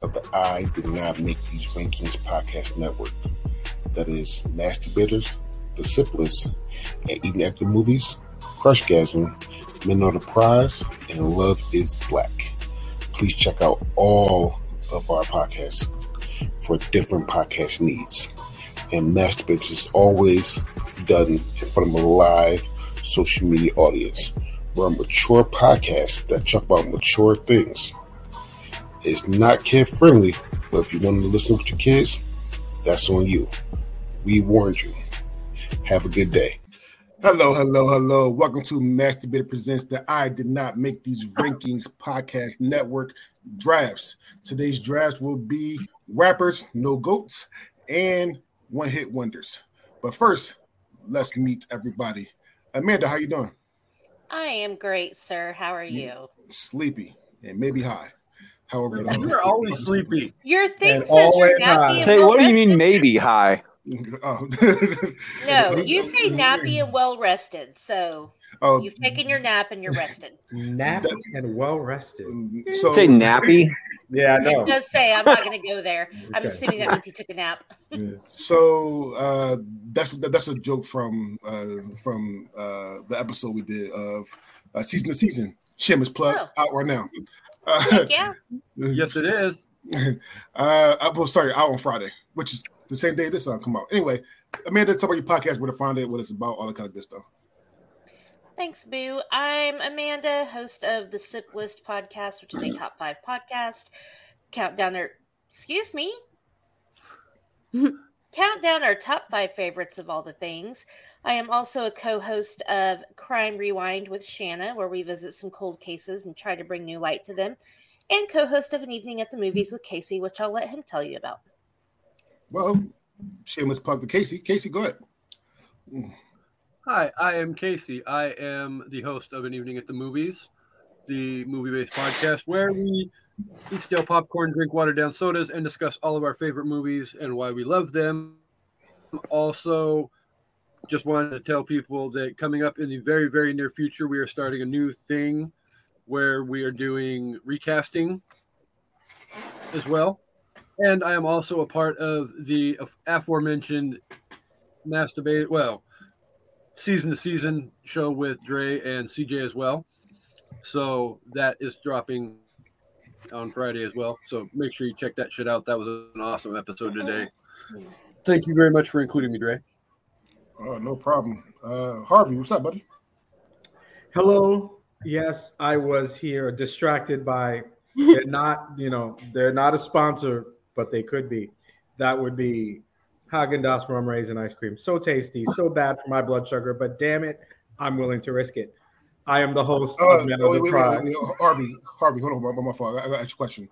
of the I Did Not Make These Rankings podcast network. That is Masturbators, The Simplest, and Eating After Movies, Crushgasm, Men Are the Prize, and Love is Black. Please check out all of our podcasts for different podcast needs. And Masturbators is always done in front of a live social media audience. We're a mature podcast that talk about mature things. It's not kid friendly, but if you want to listen with your kids, that's on you. We warned you. Have a good day. Hello, hello, hello. Welcome to Masturbator Presents the I Did Not Make These Rankings Podcast Network drafts. Today's drafts will be rappers, no goats, and one hit wonders. But first, let's meet everybody. Amanda, how you doing? I am great, sir. How are mm, you? Sleepy and maybe high. However, you're always sleepy. Your thing and says you're nappy. And say, well what do you mean maybe high? Oh. no, you say nappy and well rested. So oh, you've taken your nap and you're rested. Nappy and well rested. So, say nappy. yeah, I know. It does say I'm not going to go there. Okay. I'm assuming that means he took a nap. Yeah. So uh, that's that's a joke from uh, from uh, the episode we did of uh, season to season. Shameless plug oh. out right now. Uh, yeah. yes, it is. Uh, I was sorry, out on Friday, which is the same day this song come out. Anyway, Amanda, talk about your podcast, where to find it, what it's about, all that kind of good stuff. Thanks, Boo. I'm Amanda, host of the Sip List podcast, which is a top five podcast. Count down our, excuse me, Countdown our top five favorites of all the things. I am also a co host of Crime Rewind with Shanna, where we visit some cold cases and try to bring new light to them, and co host of An Evening at the Movies with Casey, which I'll let him tell you about. Well, shameless plug to Casey. Casey, go ahead. Hi, I am Casey. I am the host of An Evening at the Movies, the movie based podcast where we eat stale popcorn, drink watered down sodas, and discuss all of our favorite movies and why we love them. Also, just wanted to tell people that coming up in the very, very near future, we are starting a new thing where we are doing recasting as well. And I am also a part of the aforementioned masturbate, well, season to season show with Dre and CJ as well. So that is dropping on Friday as well. So make sure you check that shit out. That was an awesome episode today. Thank you very much for including me, Dre. Oh, no problem. Uh, Harvey, what's up, buddy? Hello. Yes, I was here distracted by they're not, you know, they're not a sponsor, but they could be. That would be Haagen Dazs rum raisin ice cream. So tasty, so bad for my blood sugar, but damn it, I'm willing to risk it. I am the host uh, of Men oh, wait, wait, wait, wait, Harvey, Harvey, hold on, my, my fault. I, got ask you a question.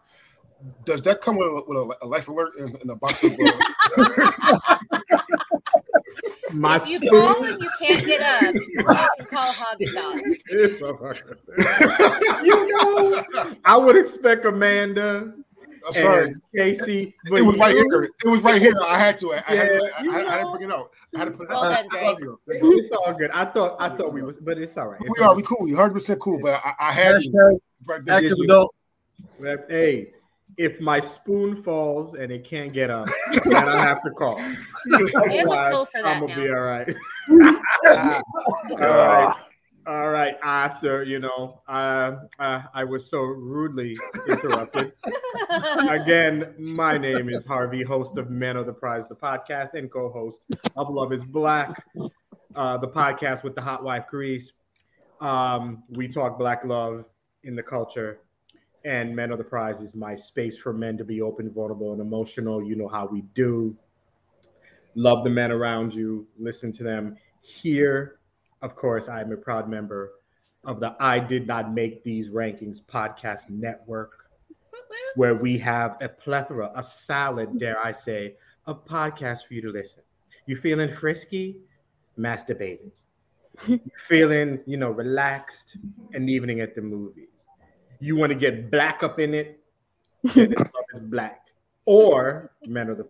Does that come with a, with a, life alert in, in a box? Of, My if you spoon. call and you can't get up, you can call Haagen You know, I would expect Amanda. I'm sorry, Casey. But it was you, right here. It was right here. I had to. I, yeah, had, to, I, I, I, had to bring it out. I had to put it well out. Done, you. It's all good. I thought. I thought we was, but it's all right. It's we are. We cool. We 100 percent cool. But I, I had to. Right active adult. Hey, if my spoon falls and it can't get up, then I have to call. Otherwise, I'm gonna now. be all right. all right. All right. After you know, uh, uh, I was so rudely interrupted. Again, my name is Harvey, host of Men of the Prize, the podcast, and co-host of Love Is Black, uh, the podcast with the hot wife Grease. Um, we talk black love in the culture and Men of the Prize is my space for men to be open, vulnerable, and emotional. You know how we do. Love the men around you, listen to them. Here, of course, I am a proud member of the I Did Not Make These Rankings podcast network, where we have a plethora, a salad, dare I say, of podcasts for you to listen. You feeling frisky? Masturbating. feeling, you know, relaxed? An evening at the movies you want to get black up in it, then it, is black. Or men of the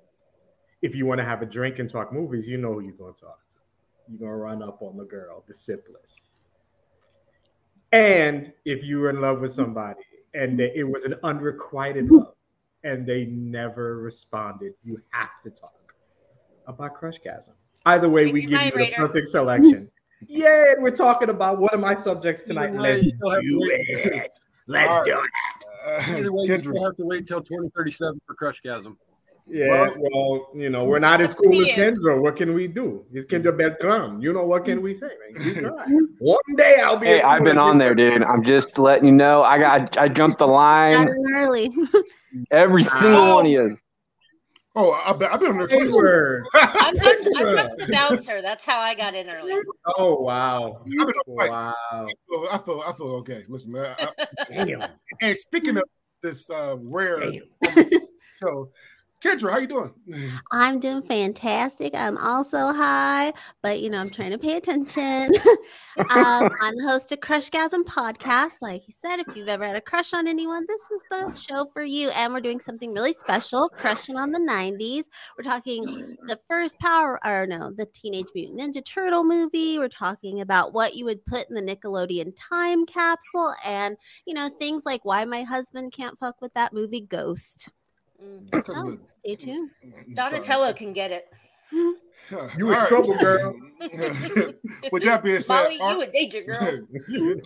if you want to have a drink and talk movies, you know who you're going to talk to. You're going to run up on the girl, the simplest. And if you were in love with somebody and it was an unrequited love, and they never responded. You have to talk about Crushgasm. Either way, we give you the perfect selection. Yeah, we're talking about one of my subjects tonight. Let's do it. Let's do it. Uh, Either way, Kendra. you still have to wait until 2037 for Crushgasm. Yeah, well, you know, we're not as cool as Kendra. What can we do? It's Kendra Beltran. You know, what can we say, man? One day I'll be. Hey, I've been on there, dude. I'm just letting you know. I got, I jumped the line early. Every single one of you. Oh, I bet I've been on there twice. I'm, just, I'm just the bouncer. That's how I got in early. Oh wow! Wow! I feel I feel okay. Listen, I, I, and speaking of this uh, rare show, Kendra, how you doing? I'm doing fantastic. I'm also high, but you know, I'm trying to pay attention. um, I'm the host of Crushgasm podcast. Like he said, if you've ever had a crush on anyone, this is the show for you. And we're doing something really special, crushing on the 90s. We're talking the first power or no, the Teenage Mutant Ninja Turtle movie. We're talking about what you would put in the Nickelodeon time capsule and you know, things like why my husband can't fuck with that movie Ghost. Mm. Oh, stay tuned. Donatello can get it. You in right. trouble, girl. with that being said, Molly, our, you in danger, girl.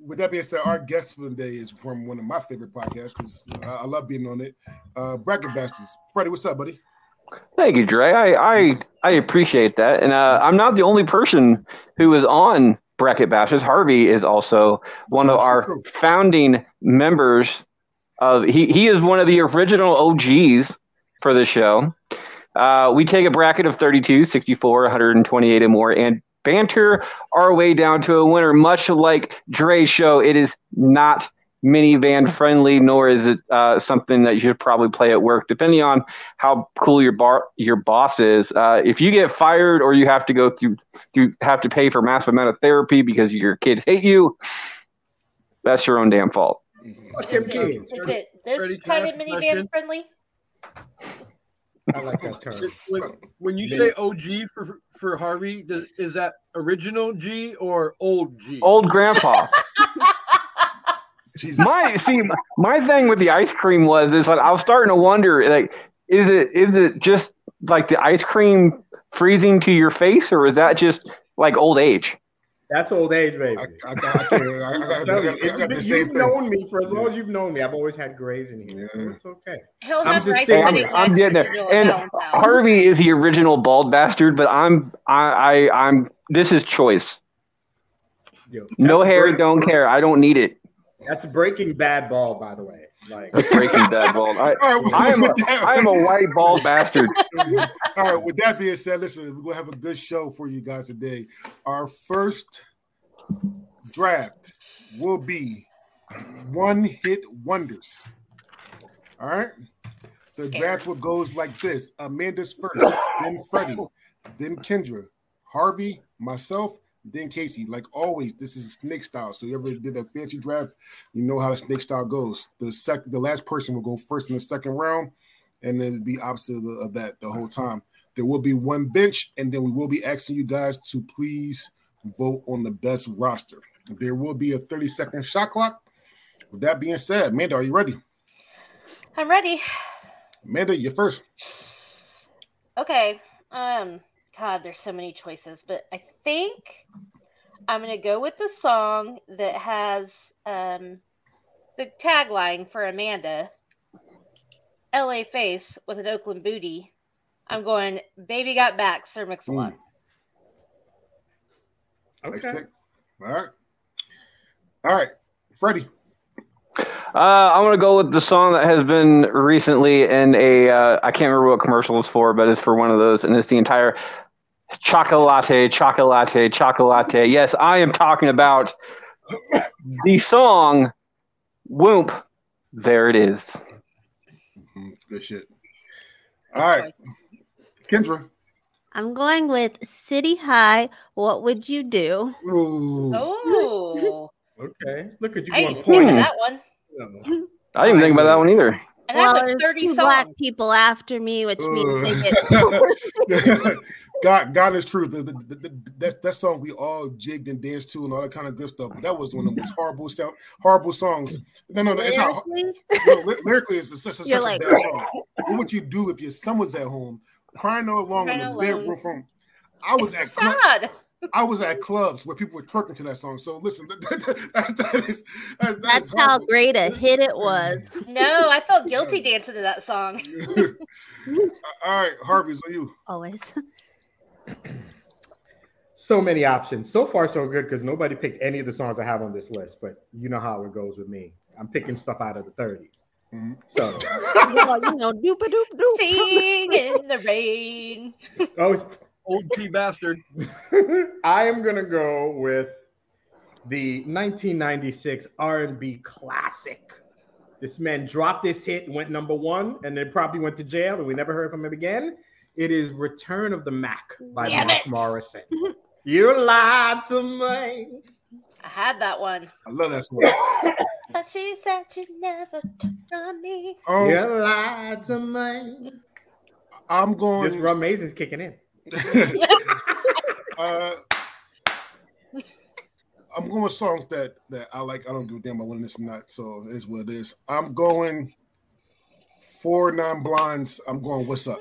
with that being said, our guest for the day is from one of my favorite podcasts because I, I, love being on it. Uh, Bracket Bastards. Freddie, what's up, buddy? Thank you, Dre. I I, I appreciate that, and uh, I'm not the only person who is on Bracket Bastards. Harvey is also one of our founding members uh, he he is one of the original OGs for the show. Uh, we take a bracket of 32, 64, 128, and more, and banter our way down to a winner. Much like Dre's show, it is not minivan friendly, nor is it uh, something that you should probably play at work, depending on how cool your bar your boss is. Uh, if you get fired or you have to go through through have to pay for massive amount of therapy because your kids hate you, that's your own damn fault. Mm-hmm. Is it, is it this kind of minivan friendly? I like that term. When, when you say OG for for Harvey, does, is that original G or old G? Old grandpa. my see, my thing with the ice cream was is like I was starting to wonder, like, is it is it just like the ice cream freezing to your face, or is that just like old age? That's old age, baby. I, I, I, I you've known me for as long as you've known me. I've always had grays in here. Yeah. It's okay. He'll have rice I'm, I'm getting there. And Harvey is the original bald bastard, but I'm I, I I'm this is choice. Yo, no hair, break, don't care. I don't need it. That's Breaking Bad ball, by the way. Like Breaking Bad bald. I, I am a, I am a white ball bastard. All right. With that being said, listen, we're gonna have a good show for you guys today. Our first draft will be one hit wonders. All right. The draft will goes like this: Amanda's first, then Freddie, then Kendra, Harvey, myself, then Casey. Like always, this is snake style. So you ever did a fancy draft, you know how the snake style goes. The sec, the last person will go first in the second round, and then it'd be opposite of, that the whole time. There will be one bench, and then we will be asking you guys to please vote on the best roster. There will be a 30 second shot clock. With that being said, Amanda, are you ready? I'm ready. Amanda, you're first. Okay. Um, God, there's so many choices, but I think I'm gonna go with the song that has um the tagline for Amanda. LA face with an Oakland booty. I'm going, baby got back, Sir Mix-a-Lot. Mm. Okay. All right. All right. Freddie. Uh, I'm gonna go with the song that has been recently in a uh, I can't remember what commercial it's for, but it's for one of those, and it's the entire chocolate, chocolate, chocolate. Yes, I am talking about the song Whoomp. There it is. Mm-hmm. Good shit. All right. Kendra. I'm going with City High. What would you do? Ooh. Oh. okay. Look at you I going point. that one. I didn't think about that one either. And well, I put there's 30 two songs. black people after me, which means they get. God, God is true. The, the, the, the, that that song we all jigged and danced to and all that kind of good stuff. But that was one of the most horrible sound, horrible songs. No, no, no, it's not. Lyrically, No, lyrically, it's such, such, such like- a bad song. What would you do if your son was at home crying all along in Crying the alone. bedroom from? I was at It's club, sad. I was at clubs where people were twerking to that song. So listen, that, that, that is that, that that's is how great a hit it was. No, I felt guilty dancing to that song. all right, Harvey's on you. Always. So many options. So far, so good because nobody picked any of the songs I have on this list. But you know how it goes with me. I'm picking stuff out of the 30s. Mhm. So, well, you know, doop a doop doop. Sing in the rain. oh, Old T bastard. I am gonna go with the 1996 R&B classic. This man dropped this hit, went number one, and then probably went to jail, and we never heard from him again. It is "Return of the Mac" by Damn Mark it. Morrison. You lied to me. I had that one. I love that song. But she said she'd never turn on me. Um, You lied to me. I'm going. This rum Mason's kicking in. uh, I'm going with songs that that I like. I don't give a damn about winning this or not. So it is what it is. I'm going four Non Blondes. I'm going. What's up?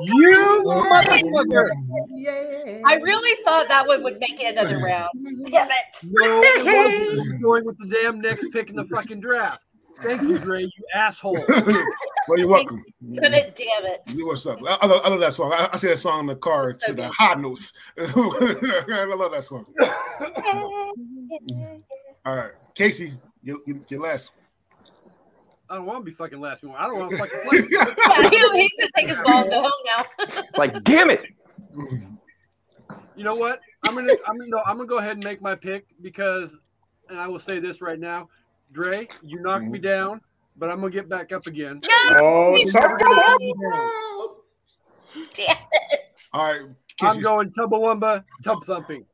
You motherfucker. Yeah. I really thought that one would make it another round. Damn it. No, it wasn't. He's going with the damn next pick in the fucking draft. Thank you, Dre, you asshole. well, you're welcome. Damn it, damn it. You what's up? I, I, love, I love that song. I, I see that song in the car So to the good. high notes. I love that song. All right, Casey, you, you, you're last. I don't want to be fucking last one. I don't want to fucking play. Yeah, he, he's gonna take his ball and go home now. Like, damn it. You know what? I'm gonna I'm gonna no, I'm gonna go ahead and make my pick because and I will say this right now. Dre, you knocked me down, but I'm gonna get back up again. Oh, He's Chuck never gonna. Damn it. All right, I'm Casey. going Chumbawamba, tub thumping.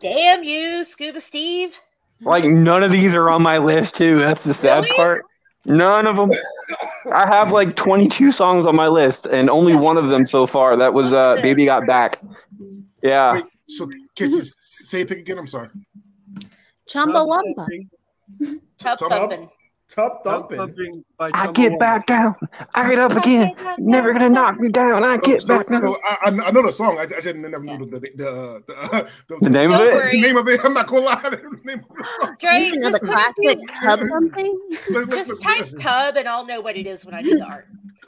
Damn you, Scuba Steve. Like, none of these are on my list, too. That's the sad Really? part. None of them. I have like 22 songs on my list, and only one of them so far. That was uh, Baby Got Back. Yeah. Wait, so Casey, s- say your pick again. I'm sorry. Chumbawamba. Thumping, Tub Tub- thumping. Tub tub thumping. thumping I get back down. I get up again. Never gonna knock me down. I get back down. so I, I I know the song. I, I just never knew the the the, uh, the, the, The name of it? The name of it. I'm not gonna lie. The name of the song. Dre, You know the just, classic tub something. Look, look, just type look. tub and I'll know what it is when I do the art.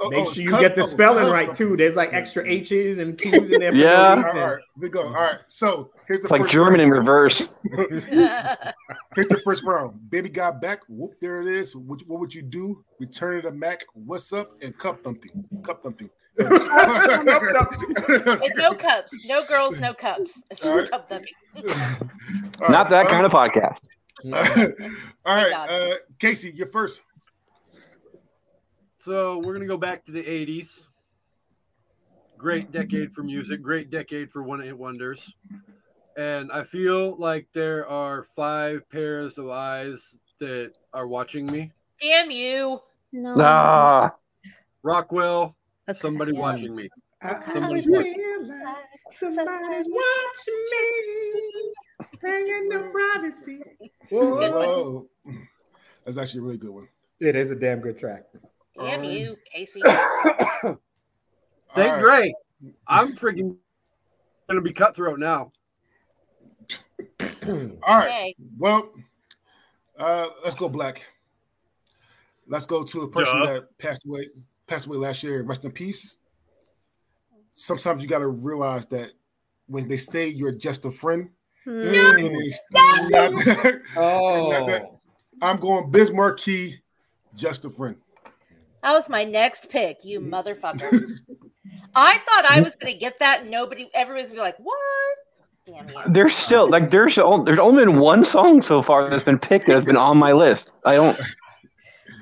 Make oh, sure you get the spelling right too. There's like extra H's and Q's in there. Yeah. All right, we go. All right, so here's the It's like first German in reverse. Here's the first round. Baby got back. Whoop, there it is. What, what would you do? Return it to Mac. What's up? And cup thumping. Cup thumping. No cups. No girls, no cups. It's All right. just tub thumping. Not that kind of podcast. All right, uh, Casey, you're first. So we're gonna go back to the '80s. Great decade for music. Great decade for one-hit wonders. And I feel like there are five pairs of eyes that are watching me. Damn you. No. Ah, Rockwell, Okay. somebody Yeah. watching me. I Somebody's feel watching. like somebody's watching me. Hanging the privacy. Whoa. Whoa. That's actually a really good one. It is a damn good track. Damn Um, you, Casey. Thank All right. Dre. I'm freaking gonna be cutthroat now. All right. Okay. Well, uh, let's go black. Let's go to a person Duh. that passed away passed away last year. Rest in peace. Sometimes you got to realize that when they say you're just a friend, Hmm. it is not- Oh. not that. I'm going Biz Markie, just a friend. That was my next pick, you motherfucker. I thought I was gonna get that. Nobody, everybody's gonna be like, "What?" Damn you. there's still like there's only, there's only been one song so far that's been picked that's been on my list. I don't.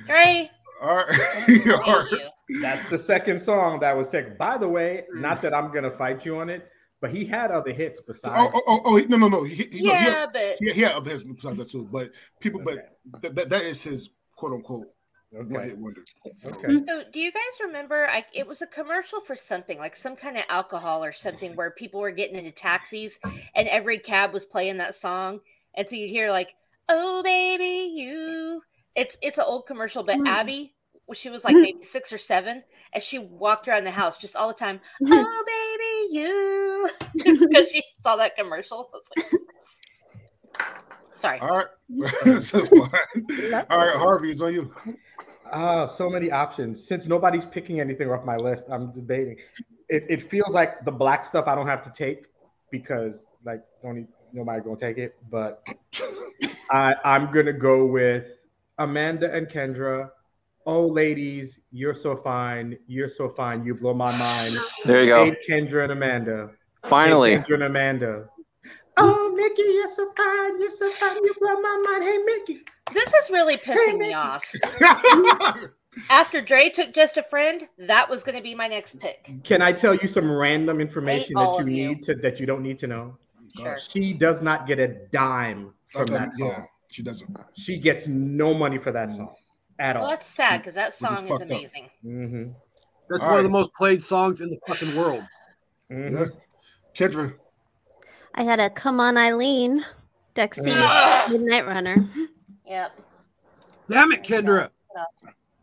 Dre, All right. All thank right. you. That's the second song that was taken. By the way, not that I'm gonna fight you on it, but he had other hits besides. Oh, oh, oh, oh, no, no, no. He, he, no, he Yeah, had, but he, he had other his besides that too. But people, Okay. but that, that, that is his quote unquote One Okay. Okay. So, do you guys remember? I, it was a commercial for something like some kind of alcohol or something where people were getting into taxis and every cab was playing that song, and so you'd hear like, "Oh baby, you." It's it's an old commercial, but Mm. Abby, she was like mm. maybe six or seven, and she walked around the house just all the time. Mm-hmm. Oh baby, you, because she saw that commercial. I was like, Sorry. All right. Mm-hmm. That's fine. All right, Harvey, it's on you. Ah, so many options. Since nobody's picking anything off my list, I'm debating. It, it feels like the black stuff I don't have to take because like only nobody gonna take it. But I I'm gonna go with Amanda and Kendra. Oh, ladies, you're so fine. You're so fine. You blow my mind. There you go. Hey, Kendra and Amanda. Finally. Hey, Kendra and Amanda. Oh, Mickey, you're so fine. You're so fine. You blow my mind. Hey, Mickey. This is really pissing me off. After Dre took just a friend, that was going to be my next pick. Can I tell you some random information all that you of you. need to that you don't need to know? Sure. She does not get a dime from Okay, that song. yeah, she doesn't. She gets no money for that song at Well, all. that's sad because that song is amazing. Mm-hmm. That's All one of the most played songs in the fucking world. Mm-hmm. Yeah. Kendra, I got a come on Eileen, Dexy, Midnight Runner. Yep. Damn it, Kendra.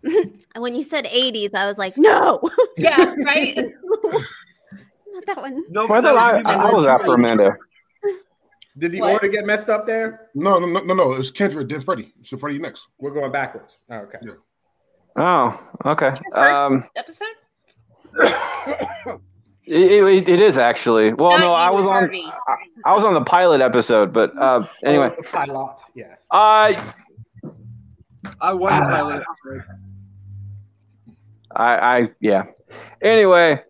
And when you said 80s, I was like, no, Yeah, right? not that one. No, Why that thought I, was gonna be my I was after. Amanda. Did the What? order get messed up there? no, no, no, no, no. It's Kendra, then Freddie. So Freddie next. We're going backwards. Oh, okay. Yeah. Oh, okay. First- Um, Episode? it, it, it is actually. Well, Not no, I was on. I, I was on the pilot episode, but uh, anyway, Oh, pilot. Yes. uh, I won the pilot episode. I, I, yeah. Anyway,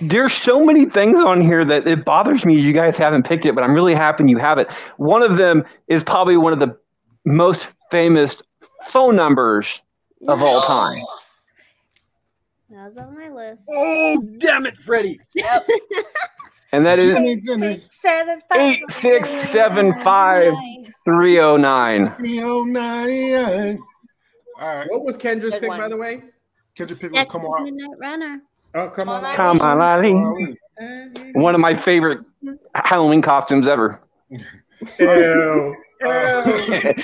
there's so many things on here that it bothers me you guys haven't picked it, but I'm really happy you have it. One of them is probably one of the most famous phone numbers of all time. That was on my list. Oh, damn it, Freddie. Yep. And that is Jenny, Jenny, Six, seven, five, Eight, six, seven, five. Oh, nine. 309. 309. All right. What was Kendra's Good pick, one. by the way? Kendra pick was come on. Midnight Runner. Oh, come on. Come Come on, Lolly. Eileen. One of my favorite Halloween costumes ever. Ew. God. Oh, Ew.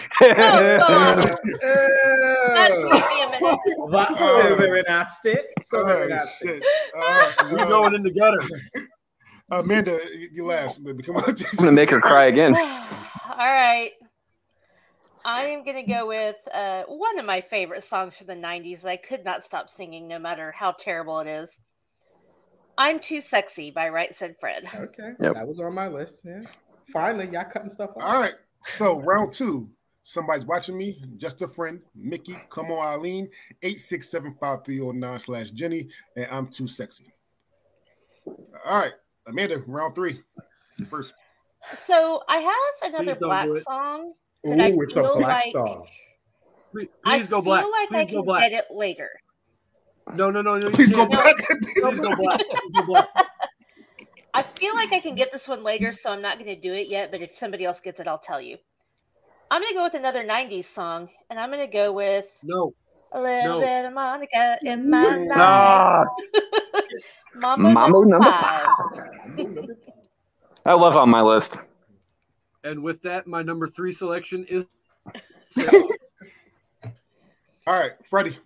That took me a minute. That's so very nasty. So very nasty. shit. All right. We're going in the gutter. Amanda, you last, baby. Come on. I'm gonna make her cry again. All right. I am going to go with uh, one of my favorite songs from the 90s. that I could not stop singing no matter how terrible it is. I'm Too Sexy by Right Said Fred. Okay. Yep. That was on my list. Yeah. Finally, y'all cutting stuff off. All right. So round two. Somebody's watching me. Just a friend. Mickey. Come on, Eileen. Eight six seven five three zero nine slash Jenny. And I'm too sexy. All right, Amanda. Round three. You first. So I have another black do it. song Ooh, that I it's a feel black like song. Please, I please go black. I feel black. like I Please go can black. get it later. No, no, no, no. Please go can't. Please go black. Please go black. I feel like I can get this one later, so I'm not going to do it yet. But if somebody else gets it, I'll tell you. I'm going to go with another 90s song, and I'm going to go with No. a little No. bit of Monica in my life. Ah, Mambo, Mambo number number five. I love on my list. And with that, my number three selection is All right, Freddie.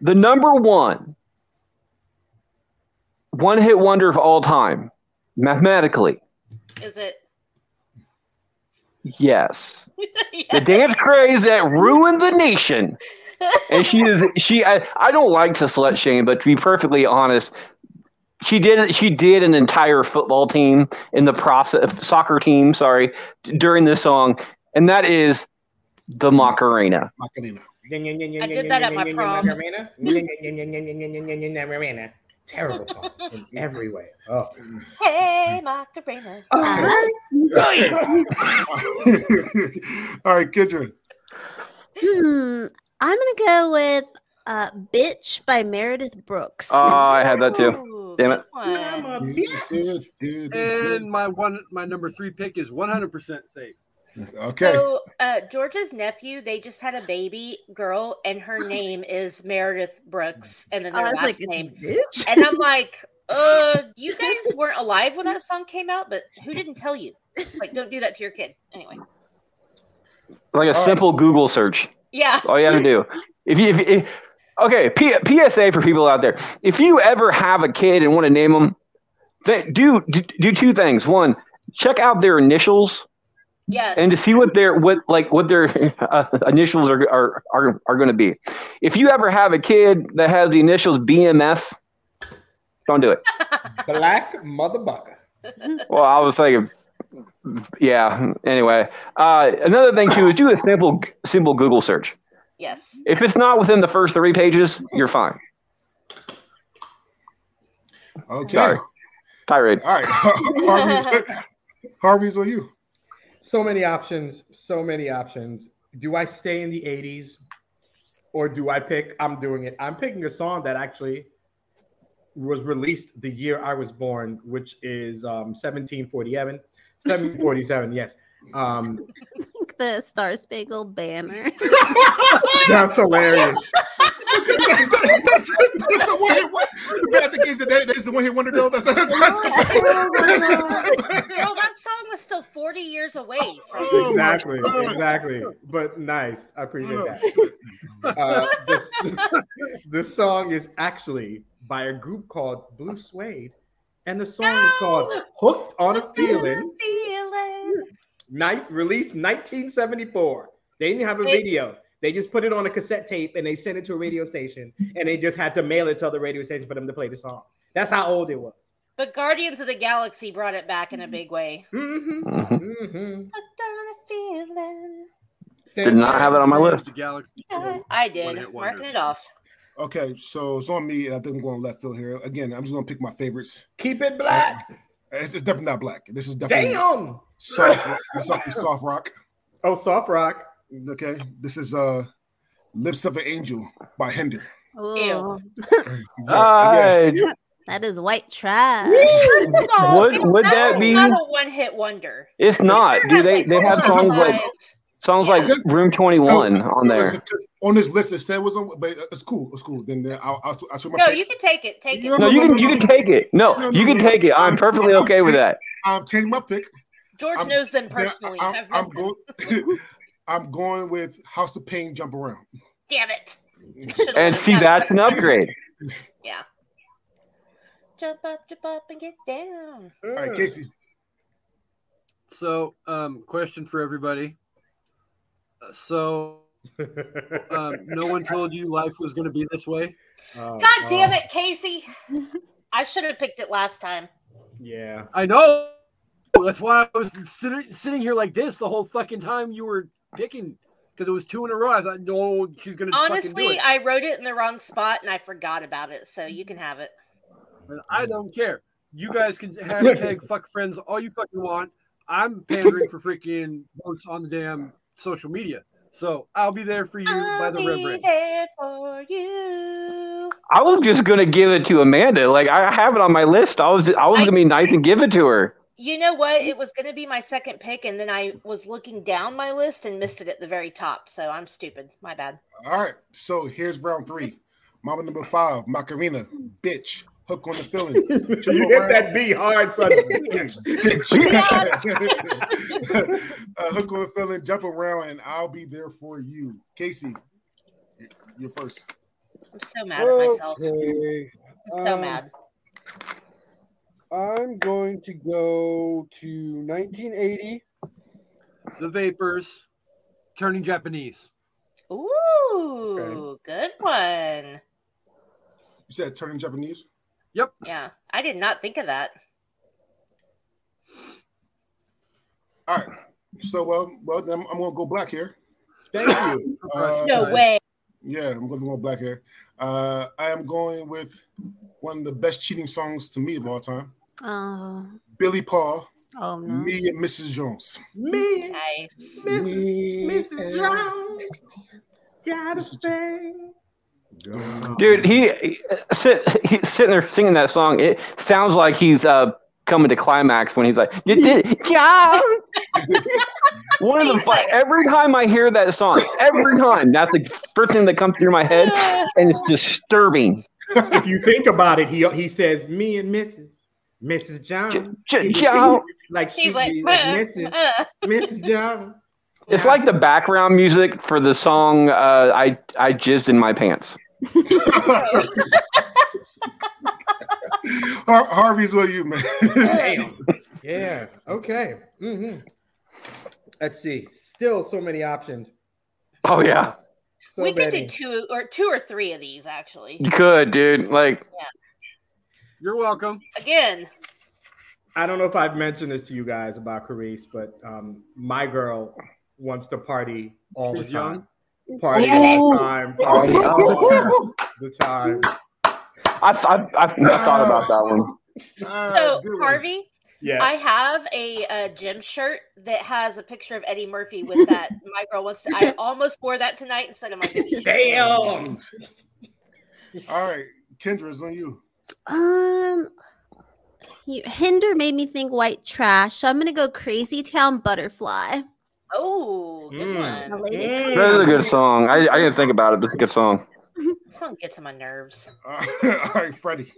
The number one one hit wonder of all time, mathematically, Is it? Yes. The dance craze that ruined the nation. And she is she I, I don't like to slut shame, but to be perfectly honest, she did she did an entire football team in the process soccer team, sorry, during this song, and that is the Macarena. Macarena. I did that at my prom. Terrible song in every way. Oh. hey, Macarena. All right, Kendra. Hmm. I'm gonna go with uh, "Bitch" by Meredith Brooks. Oh, I had that too. Ooh, Damn good it. one. and my one my number three pick is 100% safe. Okay. So uh, George's nephew, they just had a baby girl, and her name is Meredith Brooks, and then I their was last like, name. bitch. And I'm like, uh, you guys weren't alive when that song came out, but who didn't tell you? Like, don't do that to your kid. Anyway, Like a All right. simple Google search. yeah. All you have to do. If you, if, if okay, P, PSA for people out there. If you ever have a kid and want to name them, th- do, do do two things. One, check out their initials Yes. and to see what their what like what their uh, initials are are are, are going to be. If you ever have a kid that has the initials BMF, don't do it. Black motherfucker. Well, I was thinking, yeah. Anyway, uh, another thing too is do a simple simple Google search. yes. If it's not within the first three pages, you're fine. Okay. Sorry. Tirade. All right. Harvey's, Harvey's on you. So many options. So many options. Do I stay in the 80s or do I pick? I'm doing it. I'm picking a song that actually was released the year I was born, which is um, 1747. 1747, yes. Um, the Star Spangled Banner. that's hilarious. That's, that's, that's a one hit wonder. The bad thing is that that- that's the one hit wonder though. That's, that's, that's, Girl, that song was still 40 years away from. Exactly, exactly. But nice. I appreciate that. Uh, this, this song is actually by a group called Blue Swede, and the song is called "Hooked on a Feeling." Feeling. Night released 1974. They didn't have a Hey. video. They just put it on a cassette tape and they sent it to a radio station, and they just had to mail it to other radio stations for them to play the song. That's how old it was. But Guardians of the Galaxy brought it back in a big way. Mm-hmm. Mhm. Mm-hmm. Hooked on a feeling. Did not have it on my list. The Galaxy. I did. Marking it off. okay, so it's on me, and I think I'm going left field here. Again, I'm just going to pick my favorites. Keep it black. It's, it's definitely not black. This is definitely Damn. soft. This is definitely soft rock. Oh, soft rock. Okay, this is uh, "Lips of an Angel" by Hinder. Ooh, Yeah, yes. That is white trash. First of all, Would- would that was be- not a one-hit wonder? it's not. Do they? They have songs like songs like Room Twenty One on there. On this list, it said was on, but it's cool. It's cool. Then then I'll I'll, I'll switch my No, pick. you can take it. Take it. No, No, you can you can take it. No, you can take it. I'm perfectly okay with that. I'm changing my pick. George I'm- knows them personally. I'm, I've I'm going. I'm going with House of Pain. Jump around. Damn it. And see, that's an upgrade. Yeah. Jump up, jump up, and get down. All right, Casey. So, um, question for everybody. Uh, So, um, no one told you life was going to be this way. Oh, God damn oh, it, Casey. I should have picked it last time. Yeah. I know. That's why I was sitting sitting here like this the whole fucking time you were picking because it was two in a row. I thought, no, she's going to fucking do Honestly, it. I wrote it in the wrong spot and I forgot about it. So you can have it. And I don't care. You guys can hashtag fuck friends all you fucking want. I'm pandering for freaking votes on the damn social media. So I'll be there for you by I'll the be Rembrandts. there for you. I was just gonna give it to Amanda. Like I have it on my list. I was I was gonna be nice and give it to her. You know what? It was going to be my second pick, and then I was looking down my list and missed it at the very top. So I'm stupid. My bad. All right. So here's round three. Mama number five, Macarena, bitch, hook on the feeling. you hit that B hard, son. uh, hook on the feeling, jump around, and I'll be there for you. Casey, you're first. I'm so mad at myself. I'm so Um, mad. I'm going to go to 1980. The Vapors, turning Japanese. Ooh, good one. You said turning Japanese. Yep. Yeah, I did not think of that. All right. So well, well, then I'm, I'm gonna go black here. Thank you. Uh, No way. Yeah, I'm going to go black here. Uh, I am going with one of the best cheating songs to me of all time. Oh, Billy Paul, oh no. me and Mrs. Jones. Me, Nice. Me Mrs. and- Brown, got a thing. Dude, he, he sit he's sitting there singing that song. It sounds like he's uh coming to climax when he's like, "You did, yeah." One of the He's like- every time I hear that song, every time that's the first thing that comes through my head, and it's disturbing. if you think about it, he he says me and Mrs. Mrs. John. J- He- John. Like she's like, be like "Uh, Mrs. uh." Mrs. John. It's like the background music for the song uh, "I I jizzed in my pants." Har- Harvey's with you, man. Yeah. Okay. hmm Let's see. Still so many options. Oh yeah, So we could many. do two or two or three of these actually. you could, dude. Like, You're welcome. Again, I don't know if I've mentioned this to you guys about Carice, but um, my girl wants to party all She's the time. young? Party all the time. Party Party all all the time. I've I've, I've, I've thought about that one. So right, good one. Harvey, Yeah. I have a, uh gym shirt that has a picture of Eddie Murphy with that. My girl wants to. I almost wore that tonight instead of my bikini shirt. Damn. All right, Kendra's on you. Um, you, Hinder made me think white trash, so I'm gonna go Crazy Town Butterfly. Oh, good Mm. One. Mm. That is a good song. I, I didn't think about it, but it's a good song. This song gets on my nerves. Uh, all right, Freddie.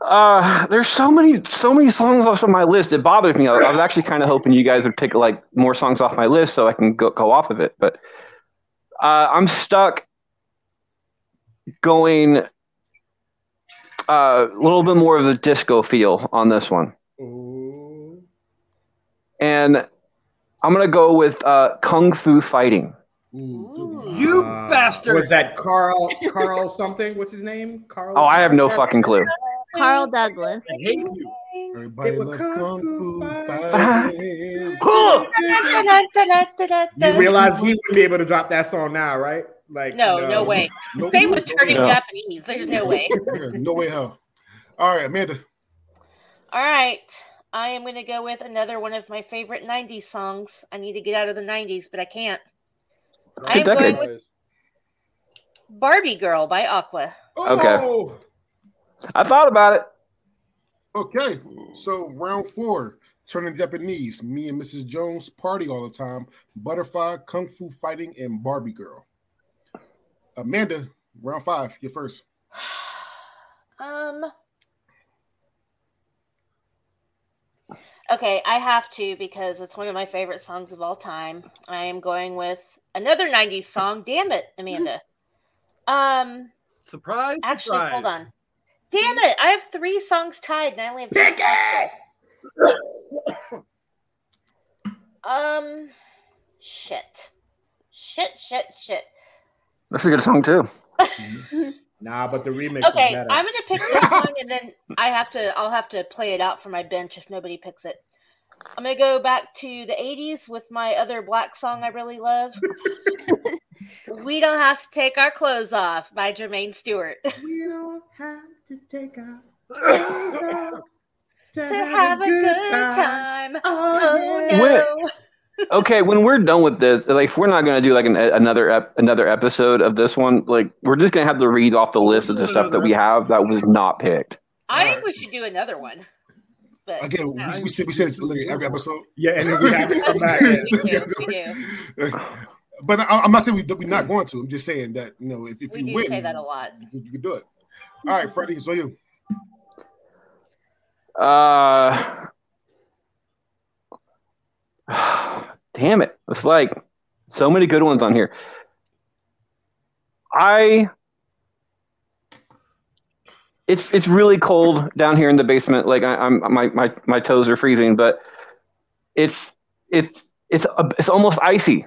Uh, there's so many, so many songs off of my list. It bothers me. I, I was actually kind of hoping you guys would pick like more songs off my list so I can go, go off of it. But uh, I'm stuck going uh, a little bit more of the disco feel on this one, Ooh. and I'm gonna go with uh, Kung Fu Fighting. Ooh. You Uh, bastard. Was that Carl? Carl something? What's his name? Carl. Oh, I have no fucking clue. Carl Douglas. I hate you. Everybody love Kung Kung Fu Fu Fighting. Fighting. You realize he wouldn't be able to drop that song now, right? Like No, no way. No- Same with no turning way. Japanese. There's no way. No way hell. All right, Amanda. All right. I am going to go with another one of my favorite 90s songs. I need to get out of the 90s, but I can't. I am going with Barbie Girl by Aqua. Okay. Oh, I thought about it. Okay, so round four, turning Japanese. Me and Mrs. Jones party all the time. Butterfly, Kung Fu Fighting, and Barbie Girl. Amanda, round five, you're first. Um. Okay, I have to because it's one of my favorite songs of all time. I am going with another 90s song. Damn it, Amanda. Um, Surprise. actually, surprise. hold on. Damn it, I have three songs tied and I only have two songs left. Um, shit. Shit, shit, shit. That's a good song too. nah, but the remix Okay, is. I'm gonna pick this song, and then I have to. I'll have to play it out for my bench if nobody picks it. I'm gonna go back to the '80s with my other black song I really love. we don't have to take our clothes off by Jermaine Stewart We don't have to take our clothes off to have a good time. Oh, Oh yeah. no! Okay, when we're done with this, like if we're not gonna do like an, another ep- another episode of this one, like we're just gonna have to read off the list of the stuff that we have that was not picked. I think we should do another one. But Again, no. we, we said we said it's literally every episode. Yeah, and then we have to come back. we do. But I, I'm not saying we, we're not going to. I'm just saying that you know if, if We you do win, say that a lot. you, you can do it. All right, Freddie, so you. Uh, damn it! It's like so many good ones on here. I. It's it's really cold down here in the basement. Like I, I'm my, my my toes are freezing, but it's it's it's it's almost icy.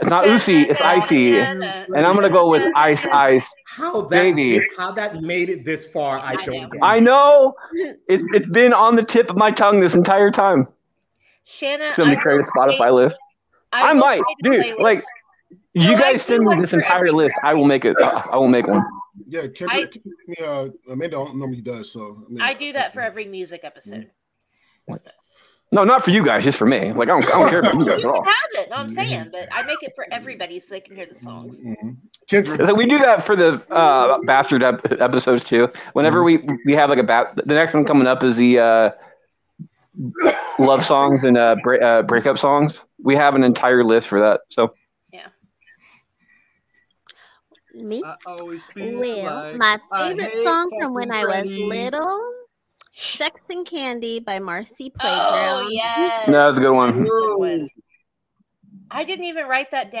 It's not oozy, it's icy. And I'm gonna go with ice ice. How that Baby. how that made it this far, I I don't know. get. I know it's it's been on the tip of my tongue this entire time. Shanna, Should we I create a Spotify create- list? I will might, dude. playlist. Like you No, I guys send me like this entire every list, I will make it. I will make one. Yeah, Kendra, I- Kendra, me, uh, Amanda normally does. So I, mean, I do that for every music episode. No, not for you guys, just for me. Like I don't, I don't care about you guys at You all. can have it. No, I'm saying, but I make it for everybody so they can hear the songs. Mhm. Kendra, Like, we do that for the uh, bastard ep- episodes too. Whenever we we have like a bat, the next one coming up is the uh, love songs and uh, break, uh, breakup songs. We have an entire list for that. So yeah, Me? Always Well, like my favorite song from when I was little, "Sex and Candy" by Marcy Oh Playground. yes. no, that's a good one. Good one. I didn't even write that down.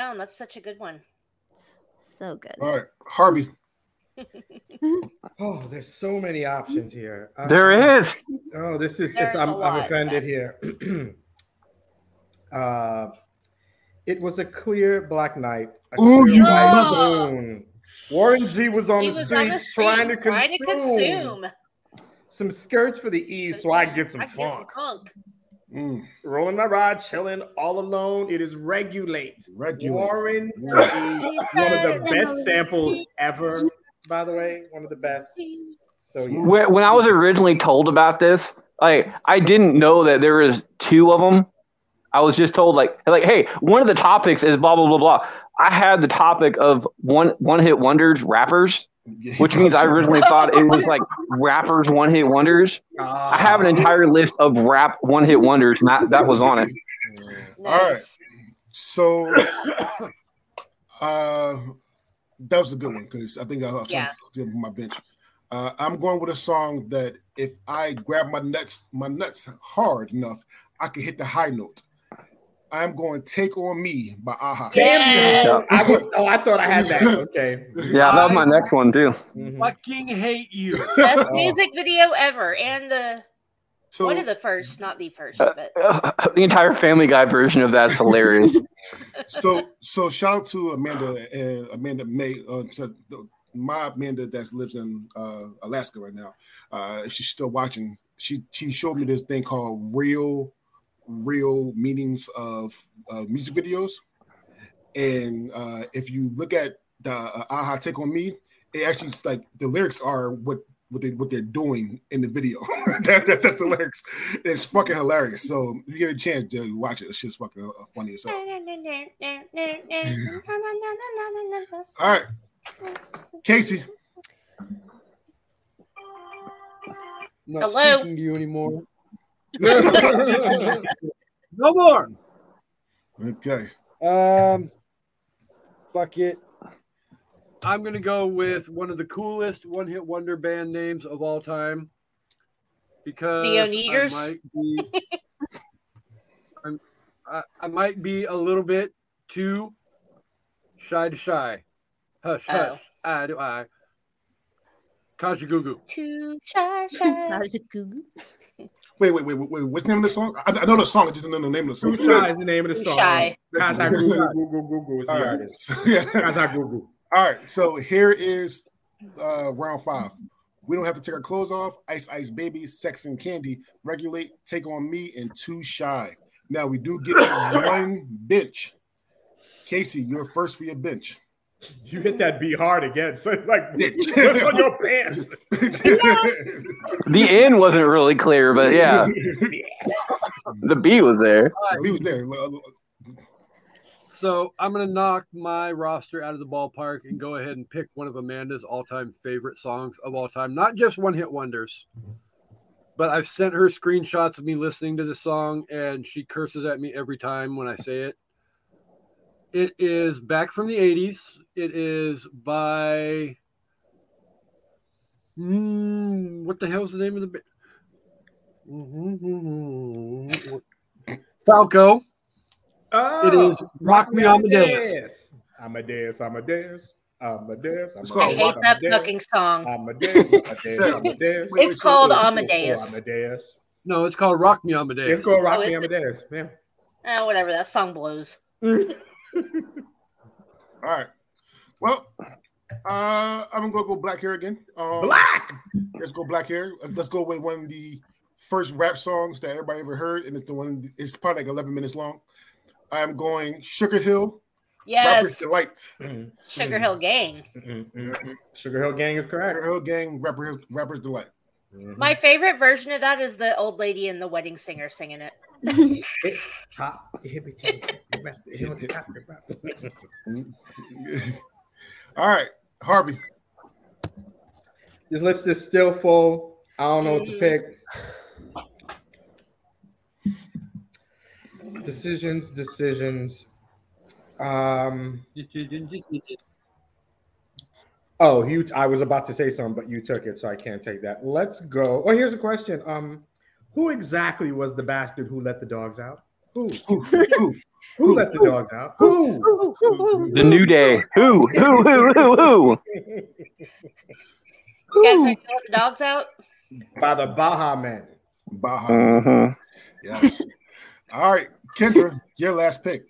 Oh, that's such a good one. So good. All right, Harvey. Oh, there's so many options here. Uh, There is. Oh, this is. There's It's, a I'm, I'm offended here. uh, it was a clear black night. a Ooh, you white mother- moon. Warren G was on he the was street on the street trying to trying to consume, consume. some skirts for the eve, so I can get some I can get some funk. Funk. Mm, Rolling my rod, chilling all alone. It is regulate. regulate. Warren Yeah. one of the best samples ever. By the way, one of the best. So yeah. When, when I was originally told about this, like I didn't know that there was two of them. I was just told like like hey, one of the topics is blah blah blah blah. I had the topic of one one hit wonders rappers, which means I originally thought it was like rappers one hit wonders. I have an entire list of rap one hit wonders, and that, that was on it. All right. So, uh, that was a good one because I think I- I'll Yeah. yeah. my bench. Uh, I'm going with a song that if I grab my nuts, my nuts hard enough, I can hit the high note. I'm going "Take on Me" by a-ha. Damn you! Yeah. I was. Oh, I thought I had that. Okay. Yeah, that was my next one too. Mhm. Fucking hate you. Best Oh. music video ever, and the So, one of the first, not the first, Uh, but the entire Family Guy version of that's hilarious. so, so shout out to Amanda and Amanda May, uh, to the, my Amanda that lives in uh, Alaska right now. Uh, if she's still watching, she she showed me this thing called real, real meanings of uh, music videos. And uh, if you look at the uh, a-ha Take on Me, it actually is like the lyrics are what what they what they're doing in the video. that, that- that's the lyrics. It's fucking hilarious. So if you get a chance to watch it, it's just fucking uh, funny as hell. All right, Casey. Not Hello? speaking to you anymore. no more. Okay. Um, fuck it. I'm gonna go with one of the coolest one-hit wonder band names of all time because The I might be, I'm, I, I might be a little bit too shy to shy. Hush, Oh. hush. I do I. Kajagoogoo. Too shy, shy. Wait, wait, wait, wait, wait. What's the name of the song? I, I know the song. I just don't know the name of the song. Too Shy is the name of the song. Shy. Kata Gugu Gugu Gugu is All the right. artist. Yeah. Kata Gugu. All right. So here is uh, round five. We don't have to take our clothes off. Ice Ice Baby, Sex and Candy, Regulate, Take on Me, and Too Shy. Now we do get one bench. Casey, you're first for your bench. You hit that B hard again. So it's like Bitch. what's on your pants. The end wasn't really clear, but yeah, the B was there. he was there. So I'm gonna knock my roster out of the ballpark and go ahead and pick one of Amanda's all-time favorite songs of all time. Not just one-hit wonders, but I've sent her screenshots of me listening to the song, and she curses at me every time when I say it. It is back from the '80s. It is by Hmm, what the hell's the name of the band? Falco. Oh, It is Rock Me Amadeus. Amadeus, Amadeus, Amadeus. It's I called hate that Amadeus, fucking song. Amadeus, Amadeus, So- Amadeus. Wait, It's so- called so- Amadeus. Amadeus. No, it's called Rock Me Amadeus. It's called Rock Oh, Me is it? Amadeus. Yeah. Eh, whatever, that song blows. All right. Well, uh, I'm gonna go black hair again. Um, Black. Let's go black hair. Let's go with one of the first rap songs that everybody ever heard, and it's the one. It's probably like 11 minutes long. I'm going Sugar Hill. Yes. Rapper's Delight. Mm, Sugar Hill Gang. mm, mm, mm. Sugar Hill Gang is correct. Sugar Hill Gang. Rapper, Rapper's Delight. Mhm. My favorite version of that is the old lady and the wedding singer singing it. All right, Harvey. This list is still full. I don't know what to pick. Decisions, decisions. Um. Oh, you. I was about to say something, but you took it, so I can't take that. Let's go. Oh, here's a question. Um, who exactly was the bastard who let the dogs out? Who? Who? Who? Who let the dogs out? Who? The New Day. Who? Who? Who? Who? Who? You guys ready let the dogs out? By the Baha Men. Baha. Mhm. Yes. All right, Kendra, your last pick.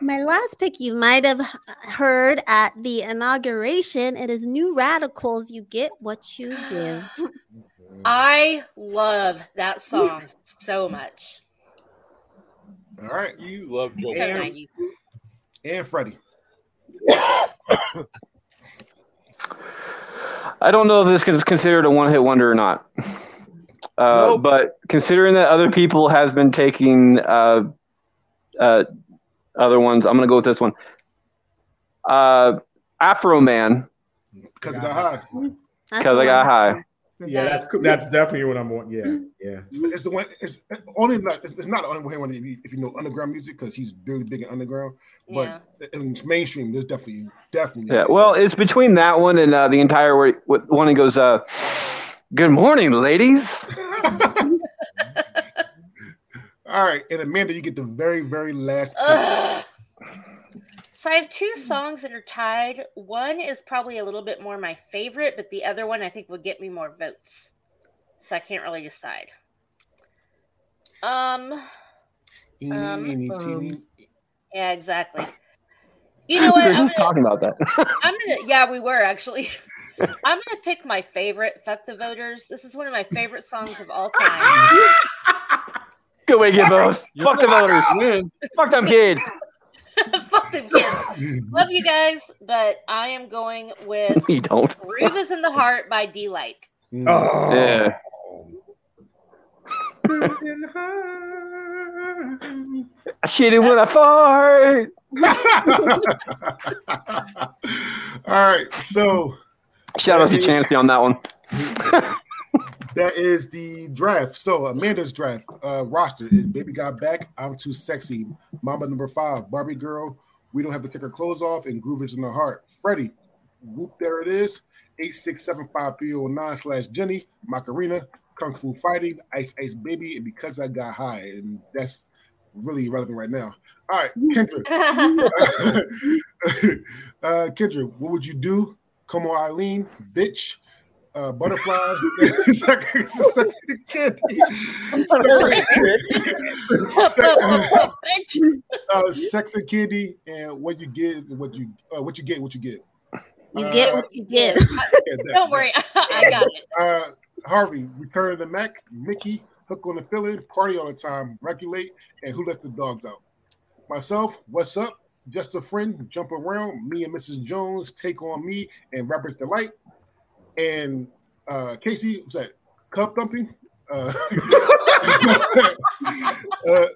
My last pick you might have heard at the inauguration. It is New Radicals. You get what you give. I love that song so much. All right, You love Joe. So Yeah. 90s. and Freddie. I don't know if this is considered a one hit wonder or not. Uh, Nope. But considering that other people has been taking uh, uh, other ones, I'm going to go with this one. Uh, Afroman, Because I got high. Because I got high. Yeah, that's cool. That's definitely what I'm on. Yeah, yeah. It's, it's the one. It's only not. It's not the only one if you, if you know underground music because he's really big in underground. Yeah. But in mainstream, there's definitely definitely. Yeah, well, it's between that one and uh, the entire where, one that goes, uh, Good morning, ladies. All right, and Amanda, you get the very very last. pick. Ugh. So I have two songs that are tied. One is probably a little bit more my favorite, but the other one I think would get me more votes. So I can't really decide. Um, Eeny, um, meeny, um, yeah, exactly. You know what? We were I'm just gonna, talking about that. I'm gonna yeah, we were actually. I'm gonna pick my favorite, Fuck the Voters. This is one of my favorite songs of all time. Good way to get votes. Fuck the voters. Win. Fuck them kids. Fuck them kids. Love you guys, but I am going with We don't. Groove is in the Heart by Deee-Lite. Oh, Yeah. Cruising high. I shit it when I fart. All right, so Shout out to Chancey on that one. That is the draft. So Amanda's draft uh, roster is Baby Got Back, I'm Too Sexy, Mama Number Five, Barbie Girl, We Don't Have to Take Our Clothes Off, and Groove is in the Heart. Freddie, whoop, there it is. 8675309 slash Jenny, Macarena, Kung Fu Fighting, Ice Ice Baby, and Because I Got High. And that's really relevant right now. All right, Kendra. uh, Kendra, what would you do? Come on, Eileen, bitch. Uh, butterfly, It's like a sexy candy, Bitch. uh, sex and candy, and what you get, what you, uh, what you get, what you get. You get Uh, what you get. Don't worry, I got it. Uh, Harvey, Return of the Mack, Mickey, Hook on the Feeling, Party all the time, Regulate, and Who Let the Dogs Out. Myself, What's Up, Just a Friend, Jump Around, Me and Mrs. Jones, Take on Me, and Rapper's Delight. And uh, Casey, what's that? Cup Thumping? Uh, uh,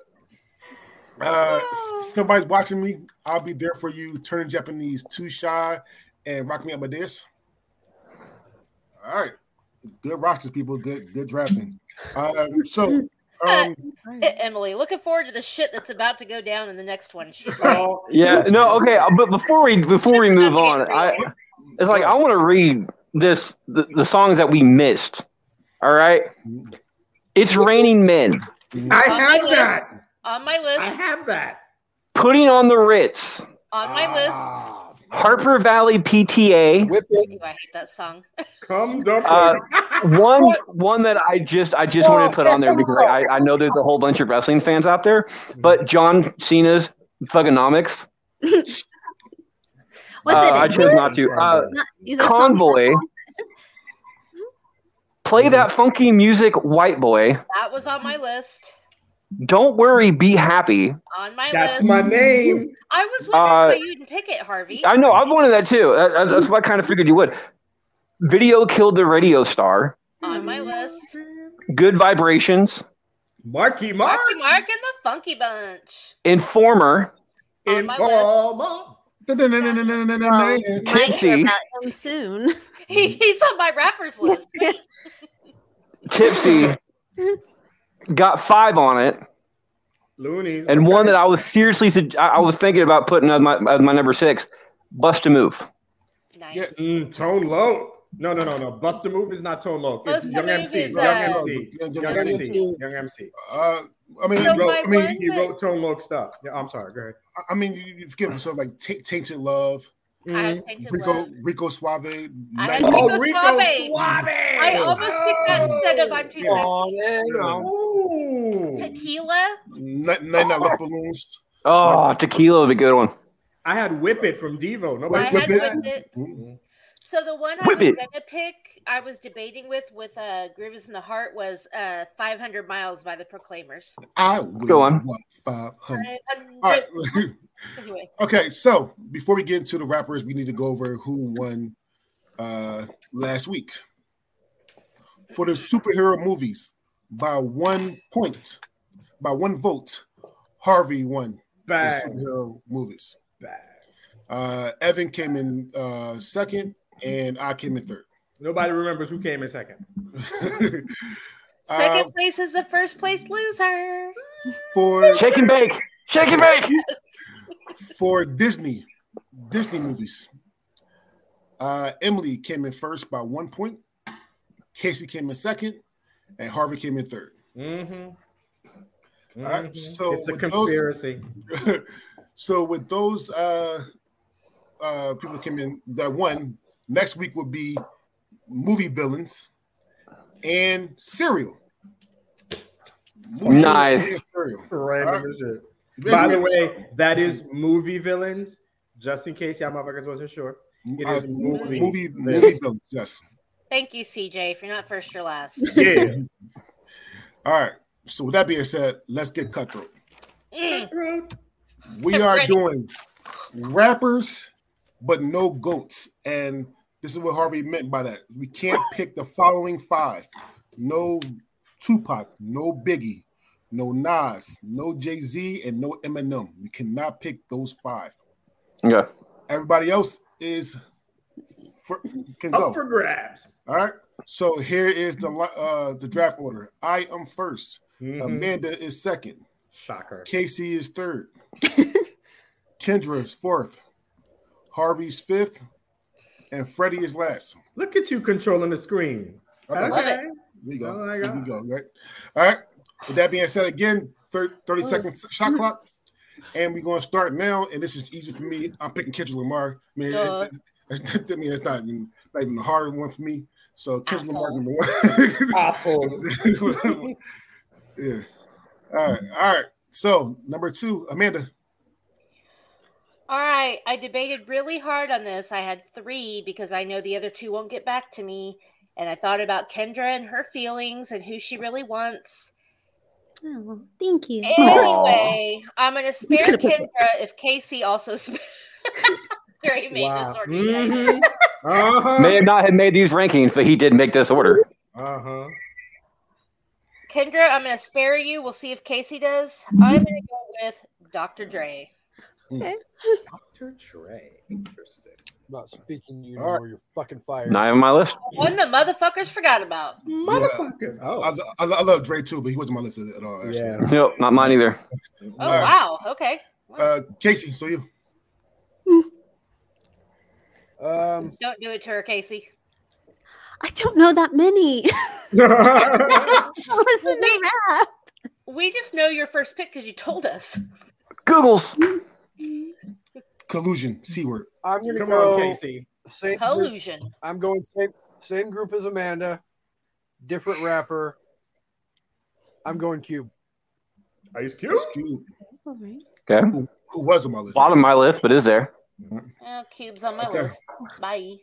uh, somebody's watching me. I'll be there for you. Turning Japanese, Too Shy, and Rock Me Up My Dance. All right. Good rosters, people. Good, good drafting. Uh, so, um, Hey, Emily, looking forward to the shit that's about to go down in the next one. Yeah, no, okay, uh, but before we before we move on, I it's like I want to read this the, the songs that we missed. All right, it's raining men, I On have my that. on my list. I have that. putting on the Ritz, On my list. Ah, Harper Valley PTA. Whip it. Ooh, I hate that song. Come dumpling. Uh, One one that I just I just wanted to put on there because I, I know there's a whole bunch of wrestling fans out there, but John Cena's Thuganomics. Was Uh, it? I chose not to. Uh, not- these Convoy. Play that funky music, white boy. That was on my list. Don't worry, be happy. On my That's list. my name. I was wondering Uh, why you didn't pick it, Harvey. I know, I wanted that too. That- that- That's what I kind of figured you would. Video killed the radio star. on my list. Good vibrations. Marky Mark. Marky Mark and the Funky Bunch. Informer. on my Informer. Well, might hear Tipsy. soon. He's on my rappers list. Tipsy. got five on it. Luniz. And one that I was seriously, I, I was thinking about putting as my, as my number six. Bust a move. nice. Yeah. Mm, Tone Loc. No, no, no, no. Buster Move is not Tone Loc. It's Busta young MC. is, young uh, MC. Young Young MC. MC. Young MC. Uh, I mean, So bro, my I mean, He wrote Tone Loc stuff. Yeah, I'm sorry. Go ahead. I mean, you, you forget stuff like Ta- Tainted Love, Mm. had Tainted Rico, Love. Rico Suave. I Night- had Oh, Rico Rico Suave. Suave. I almost picked that instead of I'm Too Sexy. Ooh. Tequila. Night Night Night Love Balloons. Oh, tequila would be a good one. I had Whip It from Devo. I Nobody Whip had It. Whip It. Mhm. So the one I was It. gonna pick, I was debating with with uh Grooves in the Heart was uh 500 Miles by the Proclaimers. I will Go on. 500. 500 All right. Anyway, okay, so before we get into the rappers, we need to go over who won uh, last week. For the superhero movies, by one point, by one vote, Harvey won the superhero movies. Bang. Uh, Evan came in uh, second, and I came in third. Nobody remembers who came in second. second Uh, place is the first place loser. for Shake and bake. Shake and bake. for Disney, Disney movies. Uh, Emily came in first by one point. Casey came in second, and Harvey came in third. Mm-hmm. All right, so it's a with those- conspiracy. so with those uh, uh, people came in that won, next week will be movie villains and cereal. Movie Nice. villains and cereal. Random as shit. By the way, that is movie villains. Just in case y'all motherfuckers wasn't sure. It Uh, movie movie, villains. movie villains. Yes. Thank you, CJ. If you're not first, you're last. Yeah. All right. So with that being said, let's get cutthroat. Mm. We are doing rappers, but no goats. And this is what Harvey meant by that. We can't pick the following five: no Tupac, no Biggie, no Nas, no Jay Z, and no Eminem. We cannot pick those five. Yeah. Everybody else is for, can go. Up for grabs. All right. So here is the uh the draft order. I am 1st Mhm. Amanda is second. Shocker. Casey is third. Kendra is fourth. Harvey's fifth. And Freddie is last. Look at you controlling the screen. Okay. Love it. There you go. Oh my There you go. Right. All right. With that being said, again, thir- 30 Oh. seconds shot clock. And we're going to start now. And this is easy for me. I'm picking Kendrick Lamar. I mean, Duh. it, it, I mean, it's not even, not even a hard one for me. So Kendrick Lamar number one. Asshole. yeah. All right. All right. So number two, Amanda. All right. I debated really hard on this. I had three because I know the other two won't get back to me. And I thought about Kendra and her feelings and who she really wants. Oh, thank you. Anyway, I'm going to spare gonna Kendra if Casey also sp- after made Wow. this order. yet. Mhm. Uh-huh. May have not have made these rankings, but he did make this order. Uh-huh. Kendra, I'm going to spare you. We'll see if Casey does. I'm going to go with Dr. Dre. Dr. Dre. Interesting. not speaking you All right. or you're fucking fired. Not on my list. One the motherfuckers forgot about. Motherfuckers. I, Oh. I, I love Dre too, but he wasn't my list at all. Actually. Yeah. Nope, not mine either. Oh, All right. wow. Okay. Uh, Casey, so you. Um, Don't do it to her, Casey. I don't know that many. Listen to rap. We just know your first pick because you told us. Google's. Collusion, C word. I'm gonna Come go on, Casey. same. Group, Collusion. I'm going same same group as Amanda, different rapper. I'm going Cube. Ice Cube. That's cute. All right. Okay. Who, who was on my list? Bottom of my list, but is there. Oh, cubes on my Okay. list. Bye.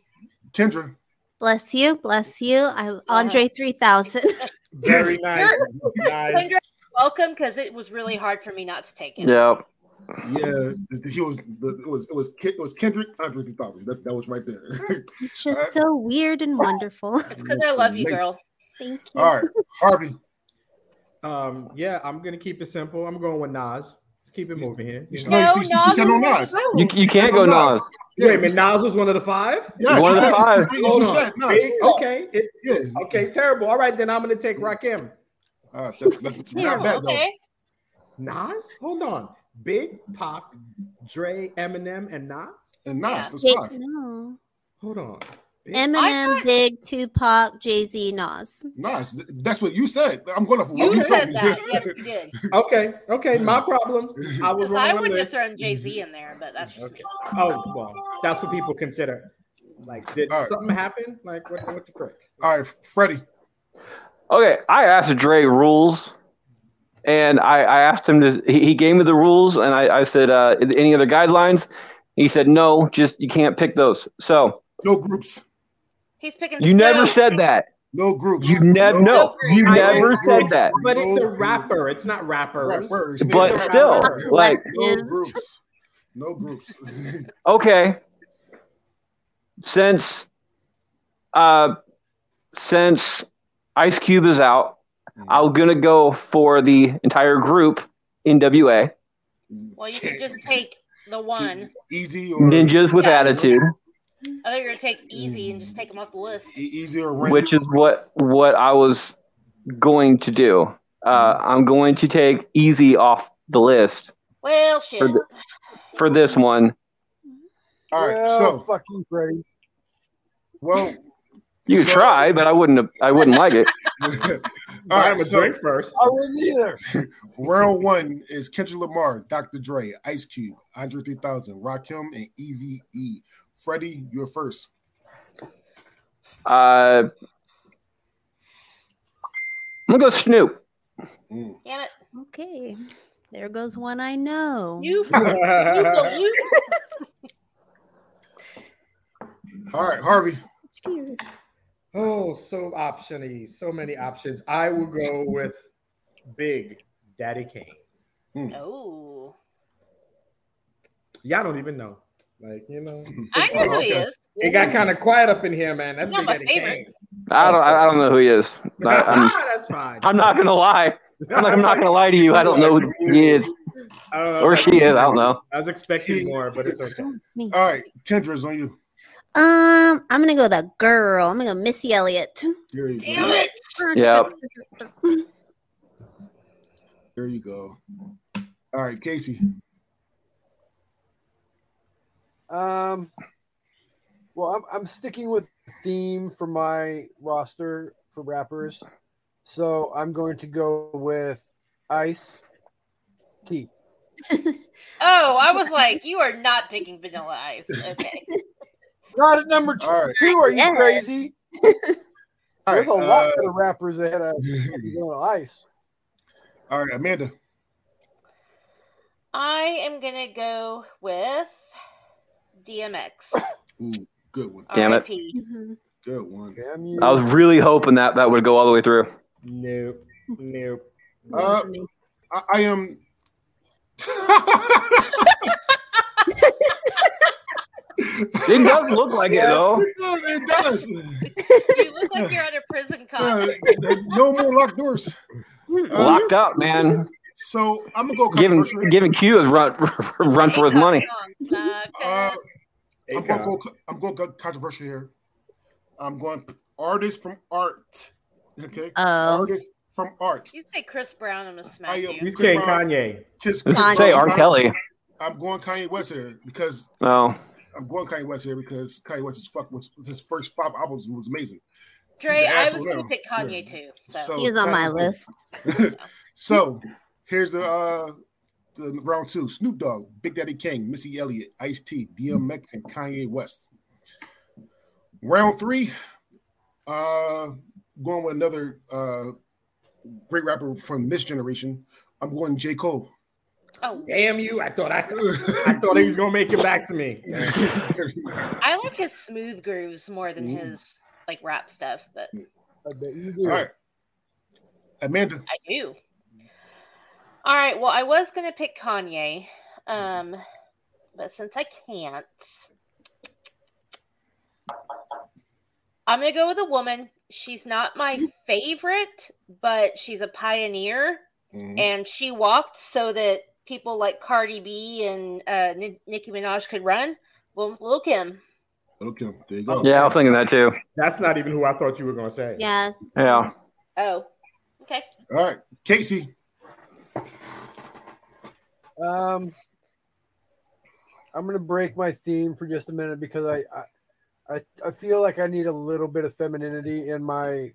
Kendra. Bless you, bless you. I'm Andre 3000. Very nice. nice. Kendra, welcome because it was really hard for me not to take him. Yep. Yeah, he was. It was. It was. It was Kendrick Andre 3000. That, that was right there. It's just so weird and wonderful. It's because I love you, girl. Thank you. All right, Harvey. Um, yeah, I'm gonna keep it simple. I'm going with Nas. Let's keep it moving here. You You know? know. No, you see- you said no Nas Nas. You, you can't go Nas. Wait a minute, Nas was one of the five. Yeah, One of the five. said- Hold on. said Nas. Big- okay, it, Yeah. okay, terrible. All right, then I'm gonna take Rakim. Uh, that's, that's not bad though. Okay. Nas? Hold on. Big Pac, Dre, Eminem, and Nas. And Nas, Yeah. that's Big- five. no. Hold on. Big- Eminem, thought- Big, Tupac, Jay Z, Nas. Nas. That's what you said. I'm going for what You you said that. Yes, you did. Okay, okay, my problem. I was Because I wouldn't have thrown Jay Z in there, but that's just Okay. me. Oh well, that's what people consider. Like, did All right. something happen? Like, what, what the frick? All right, Freddie. Okay, I asked Dre rules, and I, I asked him to. He, he gave me the rules, and I, I said, uh, "Any other guidelines?" He said, "No, just you can't pick those." So No groups. He's picking. you never Snow. said that. No groups. You never. No, you never know said groups, that. But it's a No rapper. It's not rappers. Rappers. But Yeah. still, like, no groups. No groups. okay, since, uh, since Ice Cube is out, I'm gonna go for the entire group. NWA Well, you could just take the one. Easy or Ninjas with Yeah. Attitude, I thought you were gonna take Eazy and just take them off the list. e- easy or random. which is what what I was going to do. Uh, I'm going to take Eazy off the list Well, shit. For the- for this one. All right. Well, So, fucking you, Freddie. well, You could try, but I wouldn't. I wouldn't like it. all Buy him right. a So drink first. I wouldn't either. round one is Kendrick Lamar, Dr. Dre, Ice Cube, Andre 3000, Rakim, and Easy E. Freddie, you're first. Uh, I'm gonna go Snoop. Mm. Damn it. Okay. There goes one I know. You, you, you, All right, Harvey. Cheers. Oh, so optiony, so many options. I will go with Big Daddy Kane. Hmm. Oh. Y'all don't even know. Like, you know. I know who he is. It got kind of quiet up in here, man. That's He's not Big my Daddy favorite. Kane. I don't. I don't know who he is. I, ah, I'm, That's fine. I'm not gonna lie. I'm like, I'm not gonna lie to you. I don't know who he is I don't know. or she is. I don't know. I was expecting more, but it's okay. All right, Kendra's on you. Um, I'm gonna go with a girl. I'm gonna go Missy Elliott. Here you Damn go. it. Yep. There you go. All right, Casey. Um, well, I'm, I'm sticking with theme for my roster for rappers. So I'm going to go with Ice T. Oh, I was like, you are not picking Vanilla Ice. Okay. Not at number two. All right. Are you Yeah. crazy? All There's right, a lot uh, of rappers ahead of Vanilla Ice. all right, Amanda. I am gonna go with DMX. Ooh, good one. Damn it. R.I.P.. Mhm. Good one. Damn you. I was really hoping that that would go all the way through. Nope. Nope. Uh, I, I am. It does look like it though. It does. It does. You look like you're at a prison Uh, no more locked doors. Uh, Locked up, man. so I'm gonna go Giving controversial. giving Q his run run for his money. Uh. I'm gonna go. I'm going to go controversial here. I'm going artist from art. Okay, Oh. artist from art. You say Chris Brown, I'm gonna smack I am- you. He's saying Kanye. Kiss, Let's just say R. Kelly. I'm going Kanye West here because Oh, I'm going Kanye West here because Kanye West's fuck was his first five albums was amazing. Dre, I was gonna pick Kanye too. So, So- He was on my Kanye- list. so here's the uh the round two: Snoop Dogg, Big Daddy Kane, Missy Elliott, Ice T, DMX, and Kanye West. Round three, uh, going with another uh great rapper from this generation. I'm going J Cole. Oh, Damn you! I thought I, I thought he was gonna make it back to me. I like his smooth grooves more than Ooh. his like rap stuff, but I bet you do. right. Amanda. I do. All right. Well, I was gonna pick Kanye, um, but since I can't, I'm gonna go with a woman. She's not my favorite, but she's a pioneer, Mhm. and she walked so that people like Cardi B and uh, Ni- Nicki Minaj could run. Well, Lil Kim. Okay, there you go. Yeah, I was thinking that too. That's not even who I thought you were going to say. Yeah. Yeah. Oh, okay. All right, Casey. Um, I'm gonna break my theme for just a minute because I, I, I, I feel like I need a little bit of femininity in my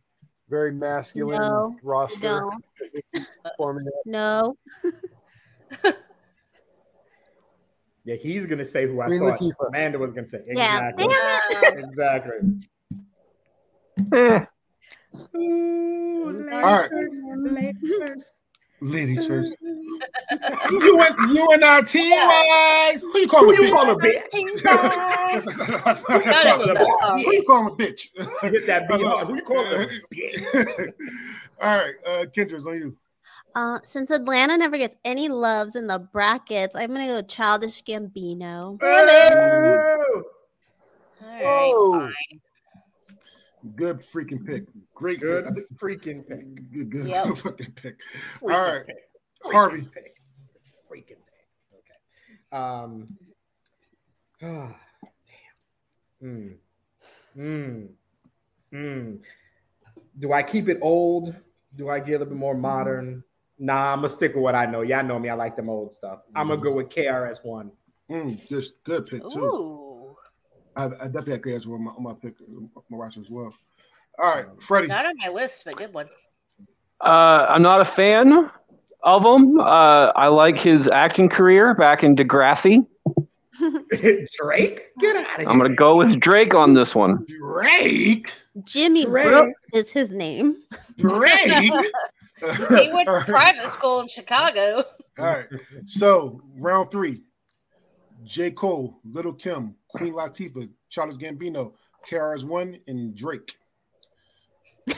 very masculine No, roster. don't. Forming it. No. Yeah, he's going to say who I Queen thought Latifah. Amanda was going to say. Yeah. Exactly. Damn it. exactly. Eh, All right, ladies first. you and you and our team, right? Who you calling Who a you call a bitch? bitch? What I'm Got it. calling her. Who you calling a bitch? Get that beat. Who you calling a bitch? All right, uh, Kendra's on you. Uh, since Atlanta never gets any loves in the brackets, I'm gonna go childish Gambino. Oh! All right. Fine. Good freaking pick. Great Good pick. freaking pick. Good, good Yep. fucking pick. Freaking All right, pick. Harvey. Freaking pick. Freaking pick. Okay. Um. ah, damn. Hmm. Hmm. Hmm. Do I keep it old? Do I get a little bit more modern? Nah, I'm gonna stick with what I know. Y'all know me. I like them old stuff. I'm gonna go with KRS One. Mm, just good pick too. Ooh, I, I definitely had Chris on my, on my pick, my roster as well. All right, Freddie. not on my list, but good one. Uh, I'm not a fan of him. Uh, I like his acting career back in Degrassi. Drake, get out of here. I'm gonna go with Drake on this one. Drake. Jimmy Drake. Brooke is his name. Drake. He went to private school in Chicago. All right. So round three: J. Cole, Little Kim, Queen Latifah, Charles Gambino, KRS One, and Drake. He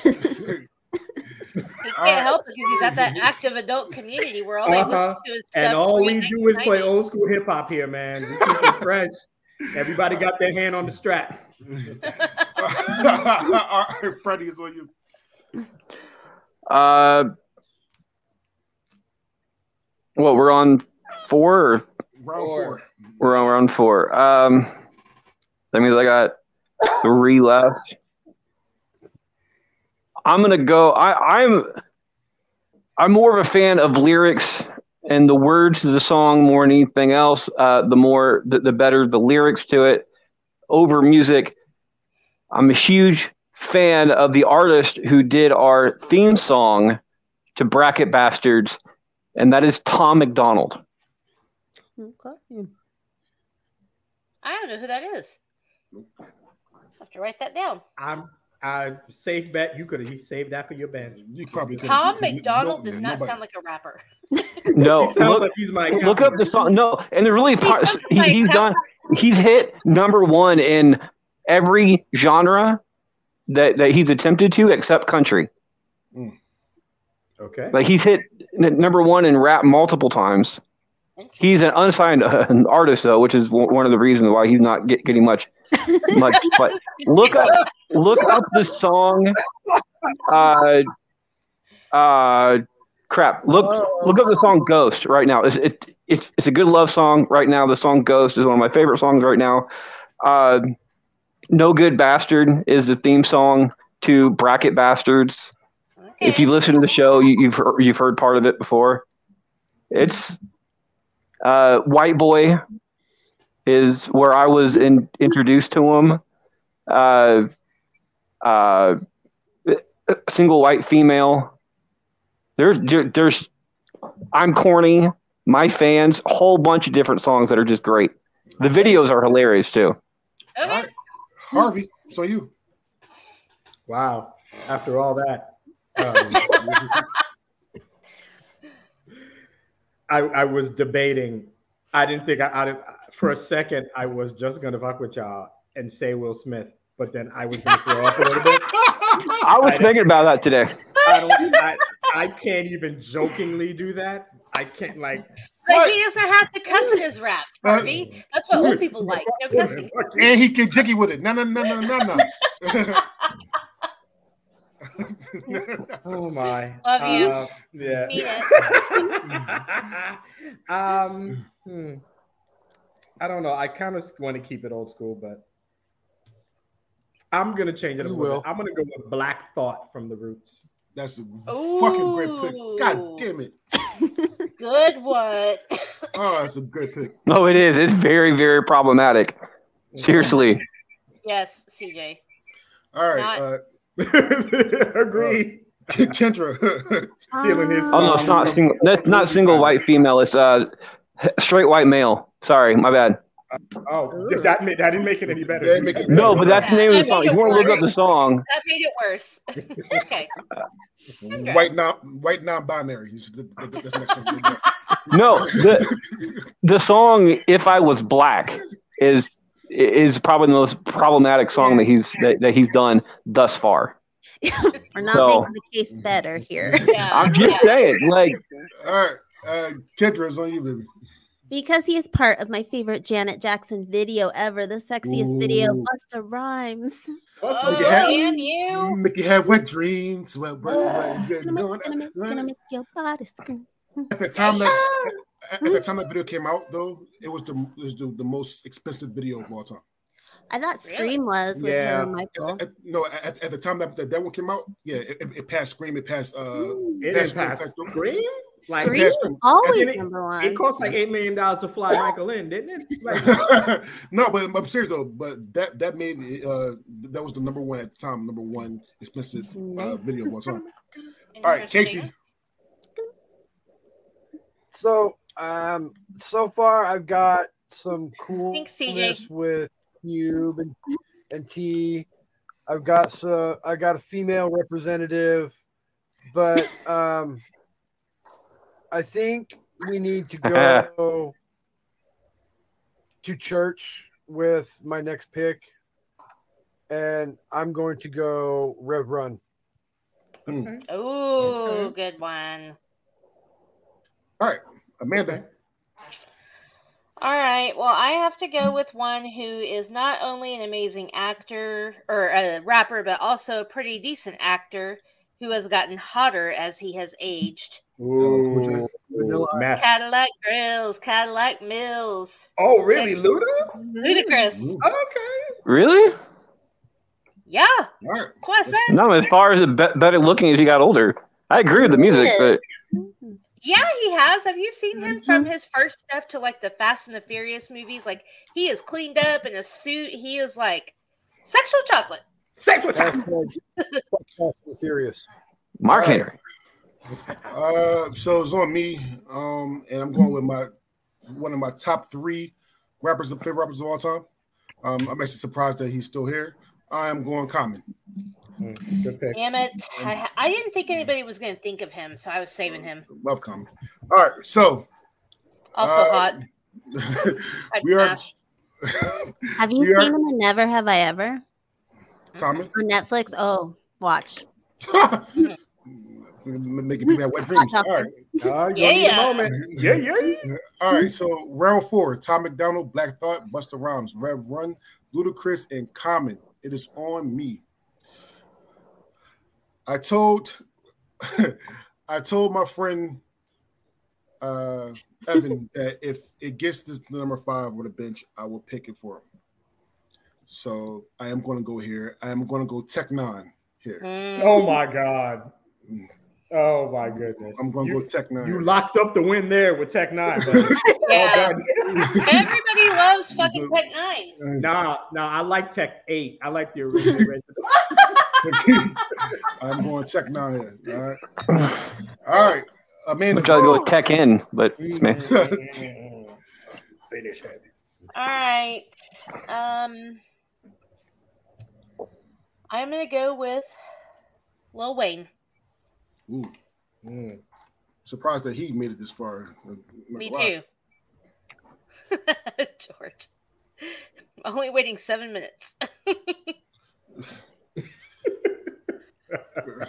can't right. help it because he's at that active adult community where all they Uh-huh. listen to is stuff. And all we do is play old school hip hop here, man. We keep it fresh. Everybody got their hand on the strap. All right, Freddie is on you. Uh, well, we're on four or Round four. we're on round four. Um, that means I got three left. I'm gonna go. I, I'm I'm more of a fan of lyrics and the words to the song more than anything else. Uh, the more the, the better the lyrics to it over music. I'm a huge fan of the artist who did our theme song to Bracket Bastards, and that is Tom MacDonald. Okay. I don't know who that is. I have to write that down. I'm I safe bet you could have saved that for your band. You probably could. Tom MacDonald does not sound like a rapper. No, He look, like he's my look up the song. No, and the really part, he, like he's done. He's hit number one in every genre that that he's attempted to, except country. Okay. Like he's hit n- number one in rap multiple times. He's an unsigned uh, artist though, which is w- one of the reasons why he's not get, getting much much. But look up look up the song. Uh, uh, crap. Look look up the song "Ghost" right now. It's it, it's it's a good love song right now. The song "Ghost" is one of my favorite songs right now. Uh, "No Good Bastard" is the theme song to Bracket Bastards. If you listen to the show, you, you've heard, you've heard part of it before. It's uh, "White Boy" is where I was in, introduced to him. Uh, uh, single white female. There's there's I'm corny. My fans, a whole bunch of different songs that are just great. The videos are hilarious too. Right, Harvey. So you. Wow. After all that. Um, I, I was debating. I didn't think I, I didn't, for a second I was just gonna fuck with y'all and say Will Smith. but then I was going to throw up a little bit. I was thinking about that today. I, don't, I, I can't even jokingly do that. I can't like. But he doesn't have to cuss in his raps, Harvey. That's what old people like. No cussing. And he get jiggy with it. No, no, no, no, no, no. oh my! Love you. Uh, yeah. Mean um, hmm. I don't know. I kind of want to keep it old school, but I'm gonna change it You will. I'm gonna go with Black Thought from the Roots. That's a fucking great pick. God damn it. Good one. Oh, that's a good pick. No, it is. It's very, very problematic. Seriously. Yes, CJ. All right. Not- Uh, Agree. Kendra. Stealing his. Oh no, it's not single. That's not single white female. It's uh straight white male. Sorry, my bad. Oh, that, made, that didn't make it any better. That make it- No, but that's the name of the song. If you want to look up the song, That made it worse. okay. Kendra. white non white non-binary. The, the, the, the next one. no, the the song "If I Was Black" is is probably the most problematic song that he's that, that he's done thus far. We're not So- making the case better here. Yeah. I'm just saying, like, All right. Uh, Kendra is on you, baby. Because he is part of my favorite Janet Jackson video ever, the sexiest video, Ooh. Busta Rhymes. Oh, Make it happen. damn you. Make you have wet dreams. Well, well, well, good. Gonna make, Going- gonna make, gonna make your body scream. At the time that at the time that video came out, though, it was the it was the, the most expensive video of all time. I thought Really? Scream was with Yeah. him Michael. At- no, at, at the time that, that that one came out, yeah, it, it- it passed Scream, it passed uh, It passed didn't. Scream, Scream? Like, Scream passed was always it- number one. It cost like eight million dollars to fly Michael in, didn't it? Like, no, but I'm serious though. But that that made it, uh that was the number one at the time, number one expensive uh, video of all time. All right, Casey. So, um, so far I've got some Thanks, coolness CJ. with Cube and, and T. I've got so I got a female representative, but um, I think we need to go to church with my next pick, and I'm going to go Rev Run. Hmm. Ooh, good one. All right, Amanda. All right. Well, I have to go with one who is not only an amazing actor or a rapper, but also a pretty decent actor who has gotten hotter as he has aged. ooh, Vanilla. Cadillac Grills, Cadillac Mills, Oh, really, Luda? Ludacris. Okay. really? Yeah, All right. Quasen. No, as far as the be- better looking as he got older, I agree with the music, but Yeah, he has. Have you seen him Mm-hmm. from his first stuff to like the Fast and the Furious movies? Like he is cleaned up in a suit. He is like sexual chocolate. Sexual time. Hashtag Fast and Furious. Mark All right. Henry. Uh, so it's on me, um, and I'm going with my one of my top three rappers, the favorite rappers of all time. Um, I'm actually surprised that he's still here. I am going Common. Good pick. Damn it! I, I didn't think anybody was going to think of him, so I was saving him. Love Common. All right, so Also Uh, hot. We are. Have you We are- seen him in Never Have I Ever Common. on Netflix? Oh, watch. Making people have wet dreams. All right. Oh, Yeah, yeah, yeah. moment. Yeah, yeah. All right, so round four: Tom MacDonald, Black Thought, Busta Rhymes, Rev Run, Ludacris, and Common. It is on me. I told, I told my friend uh, Evan that if it gets this number five on the bench, I will pick it for him. So I am going to go here. I am going to go Tech N9ne here. Mm. Oh my God. Oh my goodness. I'm going to go Tech N9ne. you locked up the win there with Tech N9ne. buddy. Yeah. Oh, Everybody loves fucking Tech N9ne. nah, nah, I like Tech Eight. I like the original. I'm going Tech N9ne here. All right. All right. Amanda. I'm trying to go with Tech In, but it's me. Finish it. All right. Um, I'm gonna go with Lil Wayne. Ooh, Mm. surprised that he made it this far. Me Wow. too. George. Only waiting seven minutes.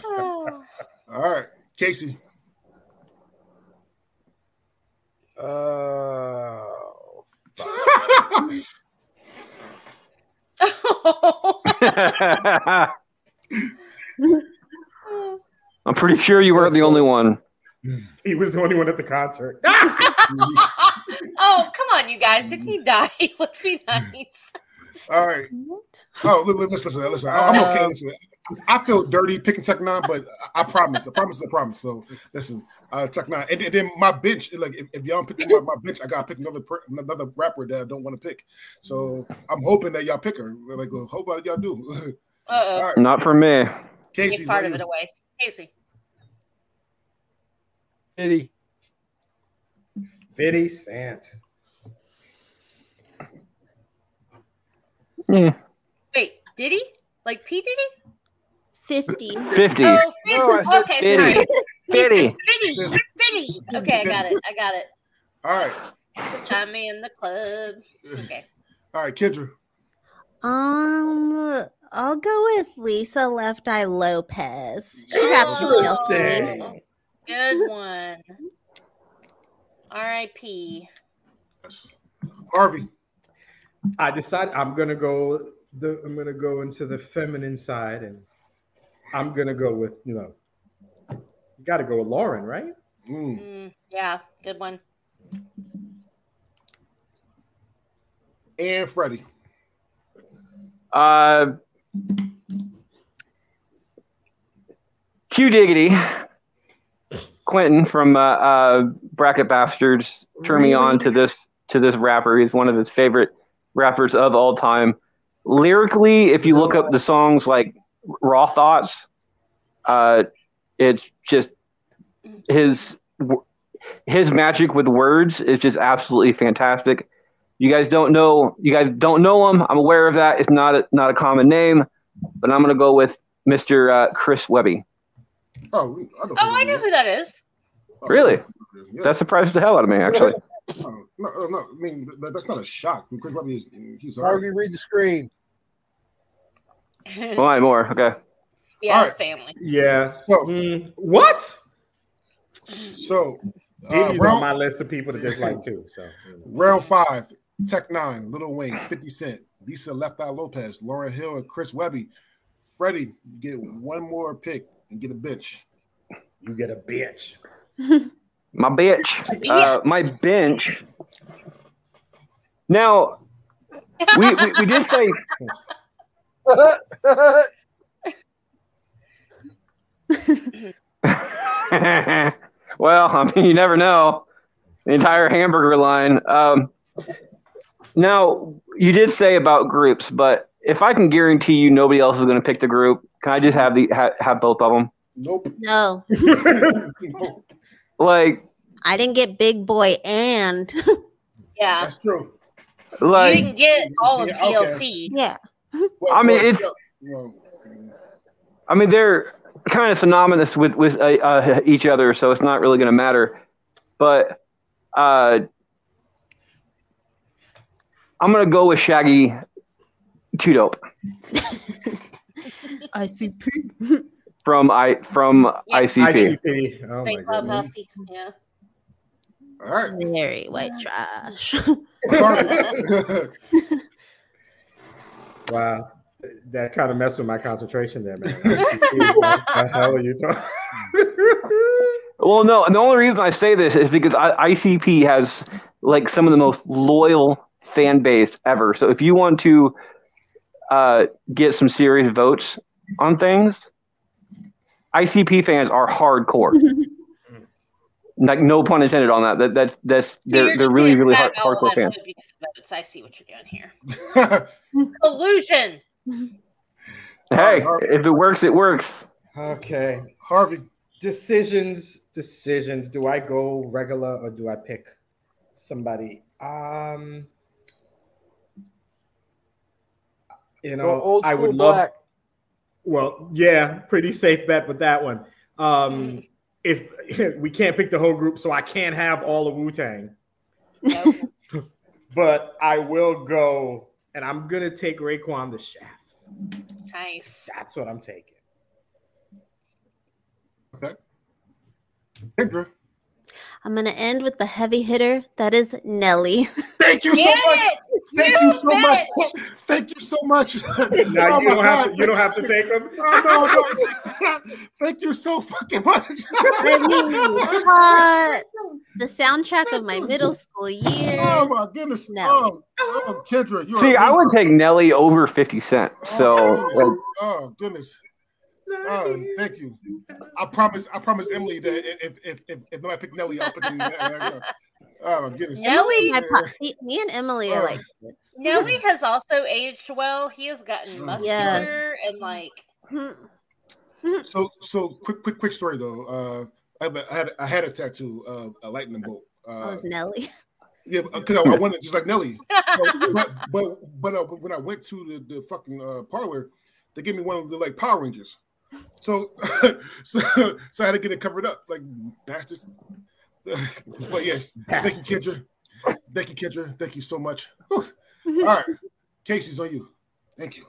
Oh. All right, Casey. Uh, I'm pretty sure you weren't the only one. He was the only one at the concert. oh, come on, you guys. Didn't he die? Let's be nice. All right. Oh, li- li- listen, listen, listen. I- I'm okay. Uh, Listen, I feel dirty picking Tech N9ne, but I I promise, I promise, I promise. So listen, uh, Tech N9ne, and, and then my bench. Like if, if y'all pick my, my bench, I gotta pick another per, another rapper that I don't want to pick. So I'm hoping that y'all pick her. Like, well, hope y'all do. Uh-oh. right, Not for me. Casey. Part of it away. Casey. City. 50 Cent. Yeah. Wait, did he? Like P Diddy? 50. 50. Oh, 50. No, okay, Fitty. sorry. Fitty. Fitty. Fitty. Okay, I got it. I got it. All right, Time me in the club. Okay. all right, Kendra. Um, I'll go with Lisa Left Eye Lopez. She raps real sweet. Good one. R.I.P. Harvey. I decided I'm gonna go the I'm gonna go into the feminine side and I'm gonna go with you know you gotta go with Lauren, right? Mm. Mm, yeah, good one. And Freddie. Uh, Q Diggity, Quentin from uh, uh, Bracket Bastards turned me on to this to this rapper. He's one of his favorite rappers of all time. Lyrically, if you look up the songs like Raw Thoughts, uh, it's just his his magic with words is just absolutely fantastic. You guys don't know you guys don't know him. I'm aware of that. It's not a, not a common name, but I'm gonna go with Mr. Uh, Chris Webby. Oh, I know. Oh, I know who that is. Oh, Really? Yeah. That surprised the hell out of me, actually. no, no, no, I mean that, that's not a shock. Chris Webby is he's all Harvey, right. read the screen. Why more? Okay. Yeah, All right. family. Yeah. So, Mm, what? so uh, Diddy's on my list of people to dislike too. So you round five, Tech N9ne, Little Wayne, 50 Cent, Lisa Left Eye Lopez, Lauryn Hill, and Chris Webby. Freddie, you get one more pick and get a bitch. you get a bitch. My bitch. Uh, my bench. Now, we, we, we did say well, I mean, you never know. The entire hamburger line. Um, now, you did say about groups, but if I can guarantee you nobody else is going to pick the group, can I just have the ha, have both of them? Nope. No, Like, I didn't get Big Boy and Yeah. That's true. you like didn't get all of Yeah, okay. TLC. yeah. Well, I mean, well, it's- well, I mean, they're kind of synonymous with with uh, uh, each other, so it's not really going to matter. But uh, I'm going to go with Shaggy Two Dope ICP. from I from Yeah. ICP. ICP. Oh my Say Yeah. all right. Very white trash. Wow. That kind of messed with my concentration there, man. what the hell are you talking? Well, no, and the only reason I say this is because I, ICP has like some of the most loyal fan base ever. So if you want to uh, get some serious votes on things, ICP fans are hardcore. like no pun intended on that. That that that's So they're they're really really hard, all hardcore fans. to get the votes. I see what you're doing here. Illusion. Hey, Harvey. if it works, it works. Okay. Harvey. Decisions, decisions. Do I go regular or do I pick somebody? Um you Go know, old I school would love black. Well, yeah, pretty safe bet with that one. Um, if we can't pick the whole group, so I can't have all of Wu Tang, but I will go, and I'm gonna take Raekwon the Chef. Nice. That's what I'm taking. Okay. Kendra. I'm gonna end with the heavy hitter that is Nelly. Thank you so much. it! Thank You you so much. bitch! Thank you so much. Now Oh you don't have God. to. You don't have to take them. Oh, no, no. Thank you so fucking much. I mean. The soundtrack of my middle school year. Oh my goodness. No. Oh, oh, Kendra, you're See, I would take Nelly over 50 Cent. Oh, so, oh, like, oh, oh, goodness. Oh, thank you. I promise. I promise Emily that if if if if I pick Nelly, I'll pick him. Oh my goodness. Nelly- My po- see, me and Emily are like. Nelly has also aged well. He has gotten muscular Yes. and like So so quick quick quick story though. Uh, I, have a, I had I had a tattoo, uh, a lightning bolt. Oh, Uh, it's Nelly. yeah, because I, I wanted just like Nelly. So, but but but uh, when I went to the, the fucking uh, parlor, they gave me one of the like Power Rangers. So so so I had to get it covered up, like bastards. but yes, thank you, Kendra. Thank you, Kendra. Thank you so much. Whew. All mm-hmm. right, Casey's on you. Thank you.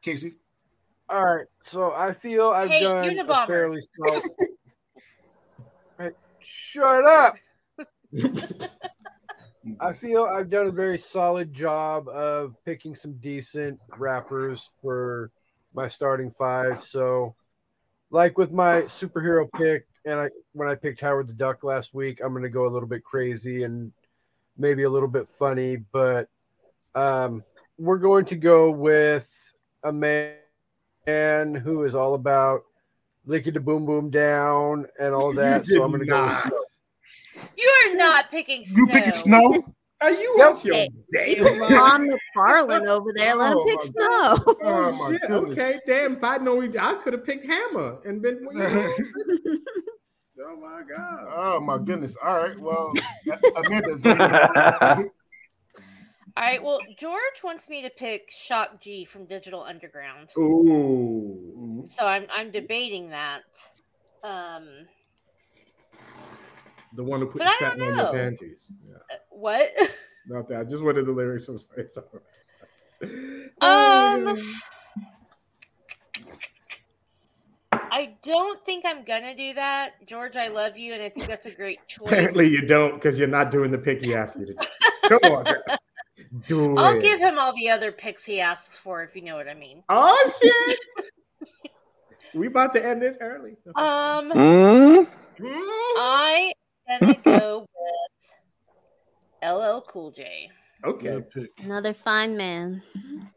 Casey. All right, so I feel I've Hey, done a fairly solid. Hey, shut up. I feel I've done a very solid job of picking some decent rappers for my starting five. So, like with my superhero pick, and I when I picked Howard the Duck last week, I'm going to go a little bit crazy and maybe a little bit funny, but um, we're going to go with a man who is all about licking the boom boom down and all that. so I'm going to go with. Snow. you are not picking snow. You picking snow? Are you Yep. off your damn Even McFarlane over there, let him Oh, pick my snow. Oh my Yeah, goodness. okay, damn. If I'd known, we- I could have picked Hammer and been. oh my god. Oh my goodness. All right. Well, Amanda's. All right. Well, George wants me to pick Shock G from Digital Underground, Ooh. so I'm I'm debating that. Um, The one who put But the I satin don't on your panties. Yeah, uh, what? not that. I just wanted the lyrics. I'm sorry. It's all right. Um, I don't think I'm gonna do that, George. I love you, and I think that's a great choice. Apparently you don't because you're not doing the pick he asked you to do. Come on. girl. Do I'll it. give him all the other picks he asks for, if you know what I mean. Oh shit. we about to end this early. Um, mm, I am gonna go with LL Cool J. okay. Pick. Another fine man.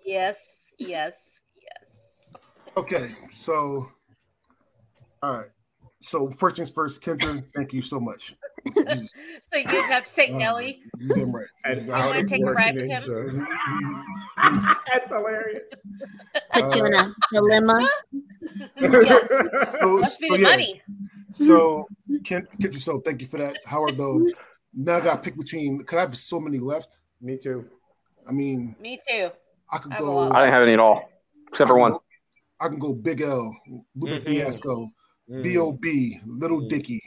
Yes, yes, yes. Okay. So, all right. So first things first, Kendra, thank you so much. So you didn't have to say um, Nelly. You damn right. And You I wanna take a ride with ninja. got. That's hilarious. Put you in a dilemma. Yes. So, Must be so, the yeah. money. So, Ken, Kendra, so thank you for that. Howard, though, now I got to pick between because I have so many left. Me too. I mean, Me too. I could I go. I didn't have any at all, except for can one. go- I can go Big L, Lupe Mm-mm. Fiasco. B.O.B., Little Mm. Dicky,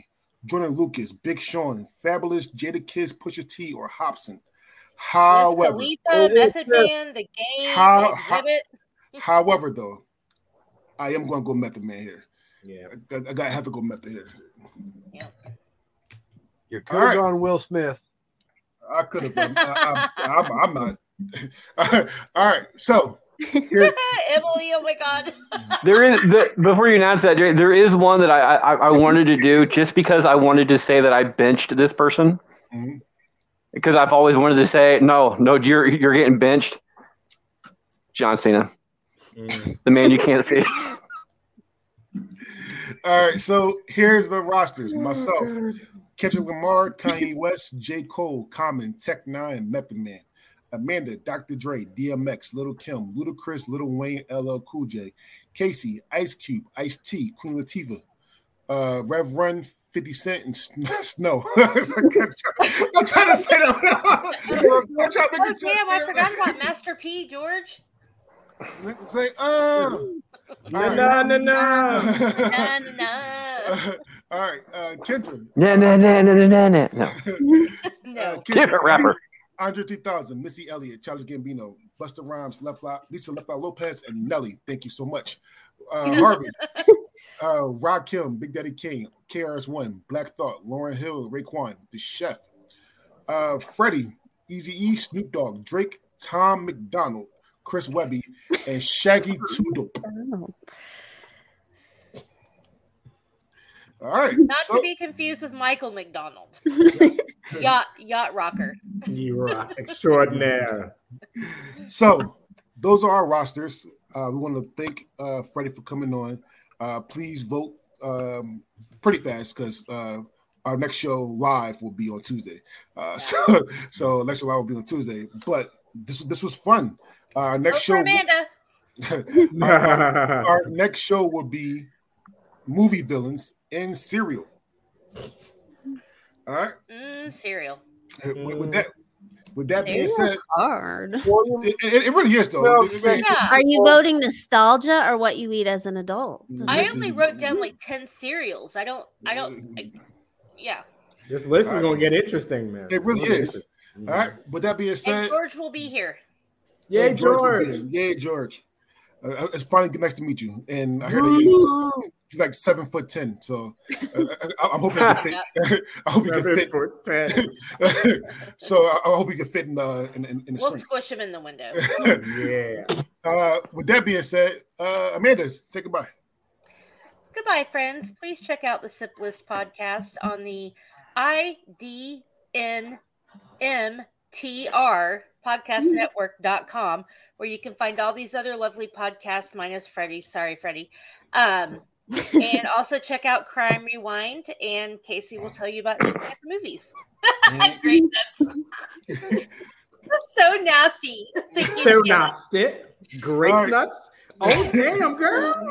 Jordan Lucas, Big Sean, Fabolous, Jada Kiss, Pusha T, or Hopsin. However, Khalifa, Method Man, The Game, How- how- however, though, I am going to go Method Man here. Yeah. I, I, got to have to go Method here. You could All have right. gone Will Smith. I could have been. I, I, I'm, I'm not. All right, so Emily, oh my God. There is the, before you announce that there, there is one that I, I I wanted to do just because I wanted to say that I benched this person mhm. because I've always wanted to say no no you're you're getting benched. John Cena, Mm. the man you can't see. all right, so here's the rosters. Myself, Kendrick Lamar, Kanye West, J. Cole, Common, Tech N9ne, Method Man, Amanda, Dr. Dre, DMX, Little Kim, Ludacris, Little Wayne, LL Cool J, Casey, Ice Cube, Ice T, Queen Latifah, uh, Rev Run, 50 Cent, and Snow. I'm trying to say that. I'm trying to make Oh, damn, I forgot about Master P, George. Say, uh, No, no, no, no. Na, na, na. All right, uh, Kendra. Nah, nah, nah, nah, nah, nah, nah. No. No. Uh, Keep it, rapper. Andre 3000, Missy Elliott, Childish Gambino, Busta Rhymes, Left Lisa Left Lopez, and Nelly. Thank you so much. Uh, Harvey, uh, Rakim, Big Daddy Kane, KRS1, Black Thought, Lauryn Hill, Raekwon, The Chef, uh, Freddie, Easy E, Snoop Dogg, Drake, Tom MacDonald, Chris Webby, and Shaggy Two All right. Not so- to be confused with Michael McDonald. yacht yacht rocker. You are extraordinaire. So those are our rosters. Uh, we want to thank uh, Freddie for coming on. Uh, please vote um, pretty fast because uh, our next show live will be on Tuesday. Uh, so, so next show live will be on Tuesday. But this this was fun. Our Vote next for show, Amanda. our, our- our next show will be movie villains in serial. All right. Mm, cereal. With, with that, with that being said, hard. it, it, it really is though. No, It- it- say- Yeah. Are you voting nostalgia or what you eat as an adult? I Listen, only wrote down like 10 cereals. I don't, I don't, I, yeah. This list is gonna get interesting, man. It really It's is. All right. With that being And said, George will be here. Yay, will George. be in. Yay, George. Uh, it's finally good nice to meet you. And I heard that you, he's like seven foot ten. So uh, I, I'm hoping he can fit. I hope you can fit. foot ten. so I, I hope he can fit in the in, in, in the We'll spring. squish him in the window. yeah. Uh, with that being said, uh, Amanda, say goodbye. Goodbye, friends. Please check out the Sip List podcast on the IDNMTR podcastnetwork.com, where you can find all these other lovely podcasts, minus Freddie. Sorry, Freddie. Um, and also check out Crime Rewind, and Casey will tell you about the movies. Great nuts. That's so nasty. Thank you, So nasty. Great All right. nuts. Oh damn, girl.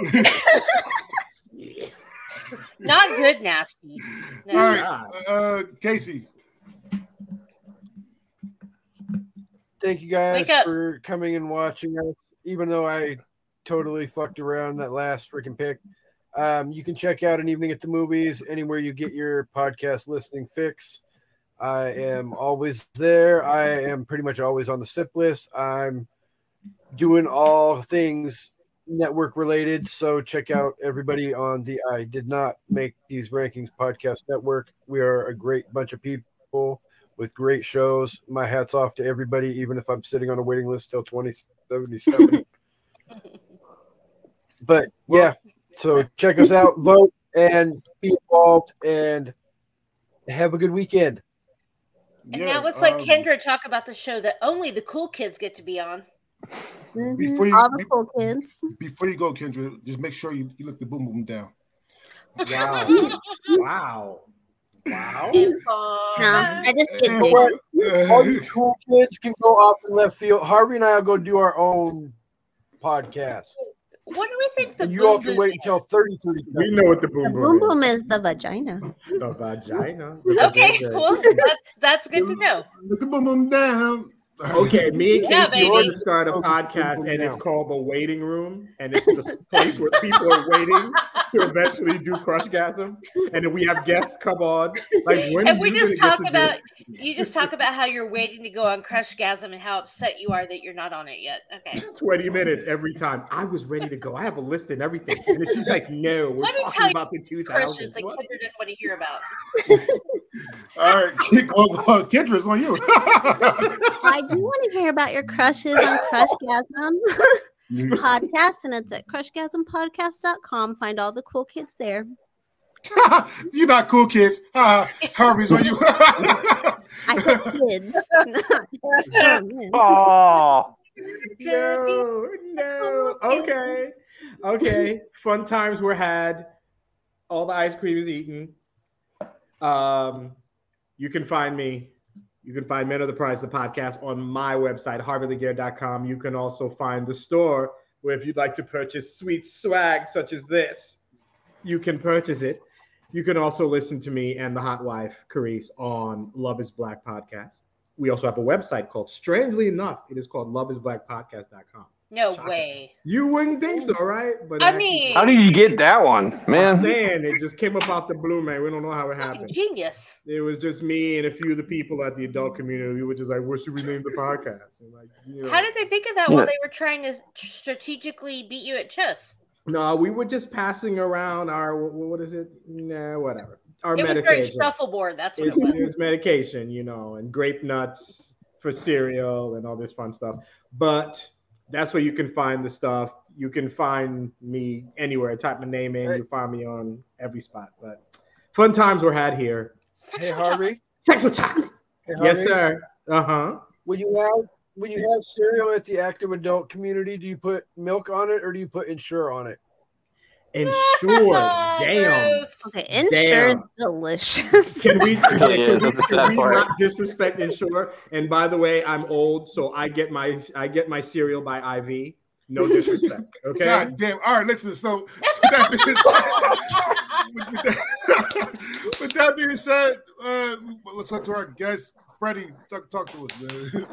Not good nasty. No. All right, uh, Casey. Thank you guys for coming and watching us. Even though I totally fucked around that last freaking pick, um, you can check out an evening at the movies anywhere you get your podcast listening fix. I am always there. I am pretty much always on the sip list. I'm doing all things network related. So check out everybody on the I did not make these rankings podcast network. We are a great bunch of people with great shows. My hats off to everybody, even if I'm sitting on a waiting list till 2077. but yeah, so check us out, vote, and be involved, and have a good weekend. And Yeah, now let's let um, Kendra talk about the show that only the cool kids get to be on. Mhm. Before you- All the cool kids. Before you go, Kendra, just make sure you, you look the boom boom down. Wow. wow. Wow. No, I just did You know big. what? All you cool kids can go off in left field. Harvey and I will go do our own podcast. What do we think the And you all can wait is? until 30 30 We know what the The boom boom boom boom is the vagina. The vagina. Okay, well that's that's good to know. Look the boom boom down. Okay, me and Yeah, Casey want baby. to start a oh, podcast, and it's called the Waiting Room, and it's the place where people are waiting to eventually do Crushgasm, and then we have guests come on. Like when And we just talk to do- about you just talk about how you're waiting to go on Crushgasm and how upset you are that you're not on it yet. Okay. 20 minutes every time. I was ready to go. I have a list and everything. And she's like, no, we're Let me talking tell you, about the 2000s. Crushes that What? Kendra didn't want to hear about. All right, well, well, Kendra, on you. I do want to hear about your crushes on Crushgasm podcast, and it's at crushgasmpodcast.com. Find all the cool kids there. You're not cool, kids. Uh, Harvey's on you. I said kids. Oh. Oh, No, no. Okay. Okay. Fun times were had. All the ice cream is eaten. Um, you can find me. You can find Men of the Prize, the podcast, on my website, harveylegear.com. You can also find the store where if you'd like to purchase sweet swag such as this, you can purchase it. You can also listen to me and the hot wife, Carice, on Love is Black podcast. We also have a website called, strangely enough, it is called loveisblackpodcast.com. No Shocking. way. You wouldn't think so, right? But I actually- mean, How did you get that one, man? I'm man? saying it just came up out the blue, man. We don't know how it happened. genius. It was just me and a few of the people at the adult community. We were just like, "What should we name the podcast?" And like, you know, How did they think of that Yeah. while they were trying to strategically beat you at chess? no, we were just passing around our what is it? Nah, whatever. Our It was during medication. shuffleboard. That's what it It's, was. it's medication, you know, and grape nuts for cereal and all this fun stuff. But that's where you can find the stuff. You can find me anywhere. Type my name in, you find me on every spot. But fun times were had here. Hey Sexual chocolate. Harvey. Sexual chocolate. Hey, Yes, sir. Uh huh. When you have when you have cereal at the active adult community, do you put milk on it or do you put Ensure on it? Ensure. Damn. Okay, ensure is Damn. delicious. Can we, can, really can we, can we not disrespect Ensure? And by the way, I'm old, so I get my I get my cereal by IV. No disrespect. Okay. God damn. All right, listen. So, with that being said, with, with with that being said, uh, let's talk to our guest, Freddie. Talk, talk to us, man.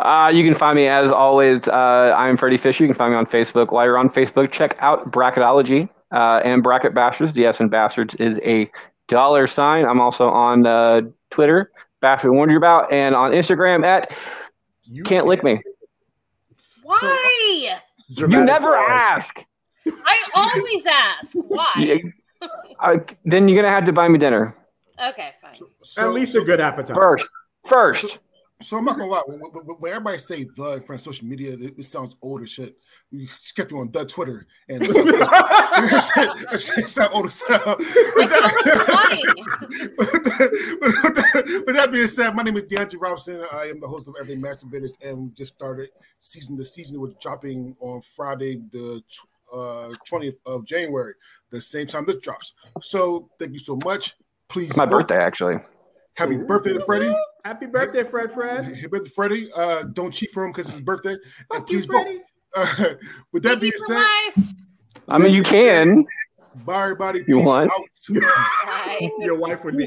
Uh, you can find me as always. Uh, I'm Freddie Fisher. You can find me on Facebook. While you're on Facebook, check out Bracketology uh, and Bracket Bastards. The and in Bastards is a dollar sign. I'm also on uh, Twitter, Bastard Warned You About, and on Instagram at You Can't Lick Me. Why? You never pause. ask. I always ask. Why? You- uh, then you're gonna have to buy me dinner Okay, fine. So, At least a good appetite. first. First. So I'm not gonna lie. When, when- when everybody say the in front of social media, it, it sounds older as shit. You skip you on the Twitter and that shit sound old as hell. With that, with that- with that being said, my name is DeAndre Robinson. I am the host of Everyday Masturbators, and we just started season. The season was dropping on Friday, the uh, 20th of January, the same time this drops. So thank you so much. Please, My vote. birthday, actually. Happy birthday to Freddie. Happy birthday, Fred. Fred. Happy birthday, Freddie. Uh, don't cheat for him because it's his birthday. And Fuck you, vote. Freddie. Uh, with that being Thank you said, life. I mean, you can. bye everybody. You Peace want? out. Your wife would be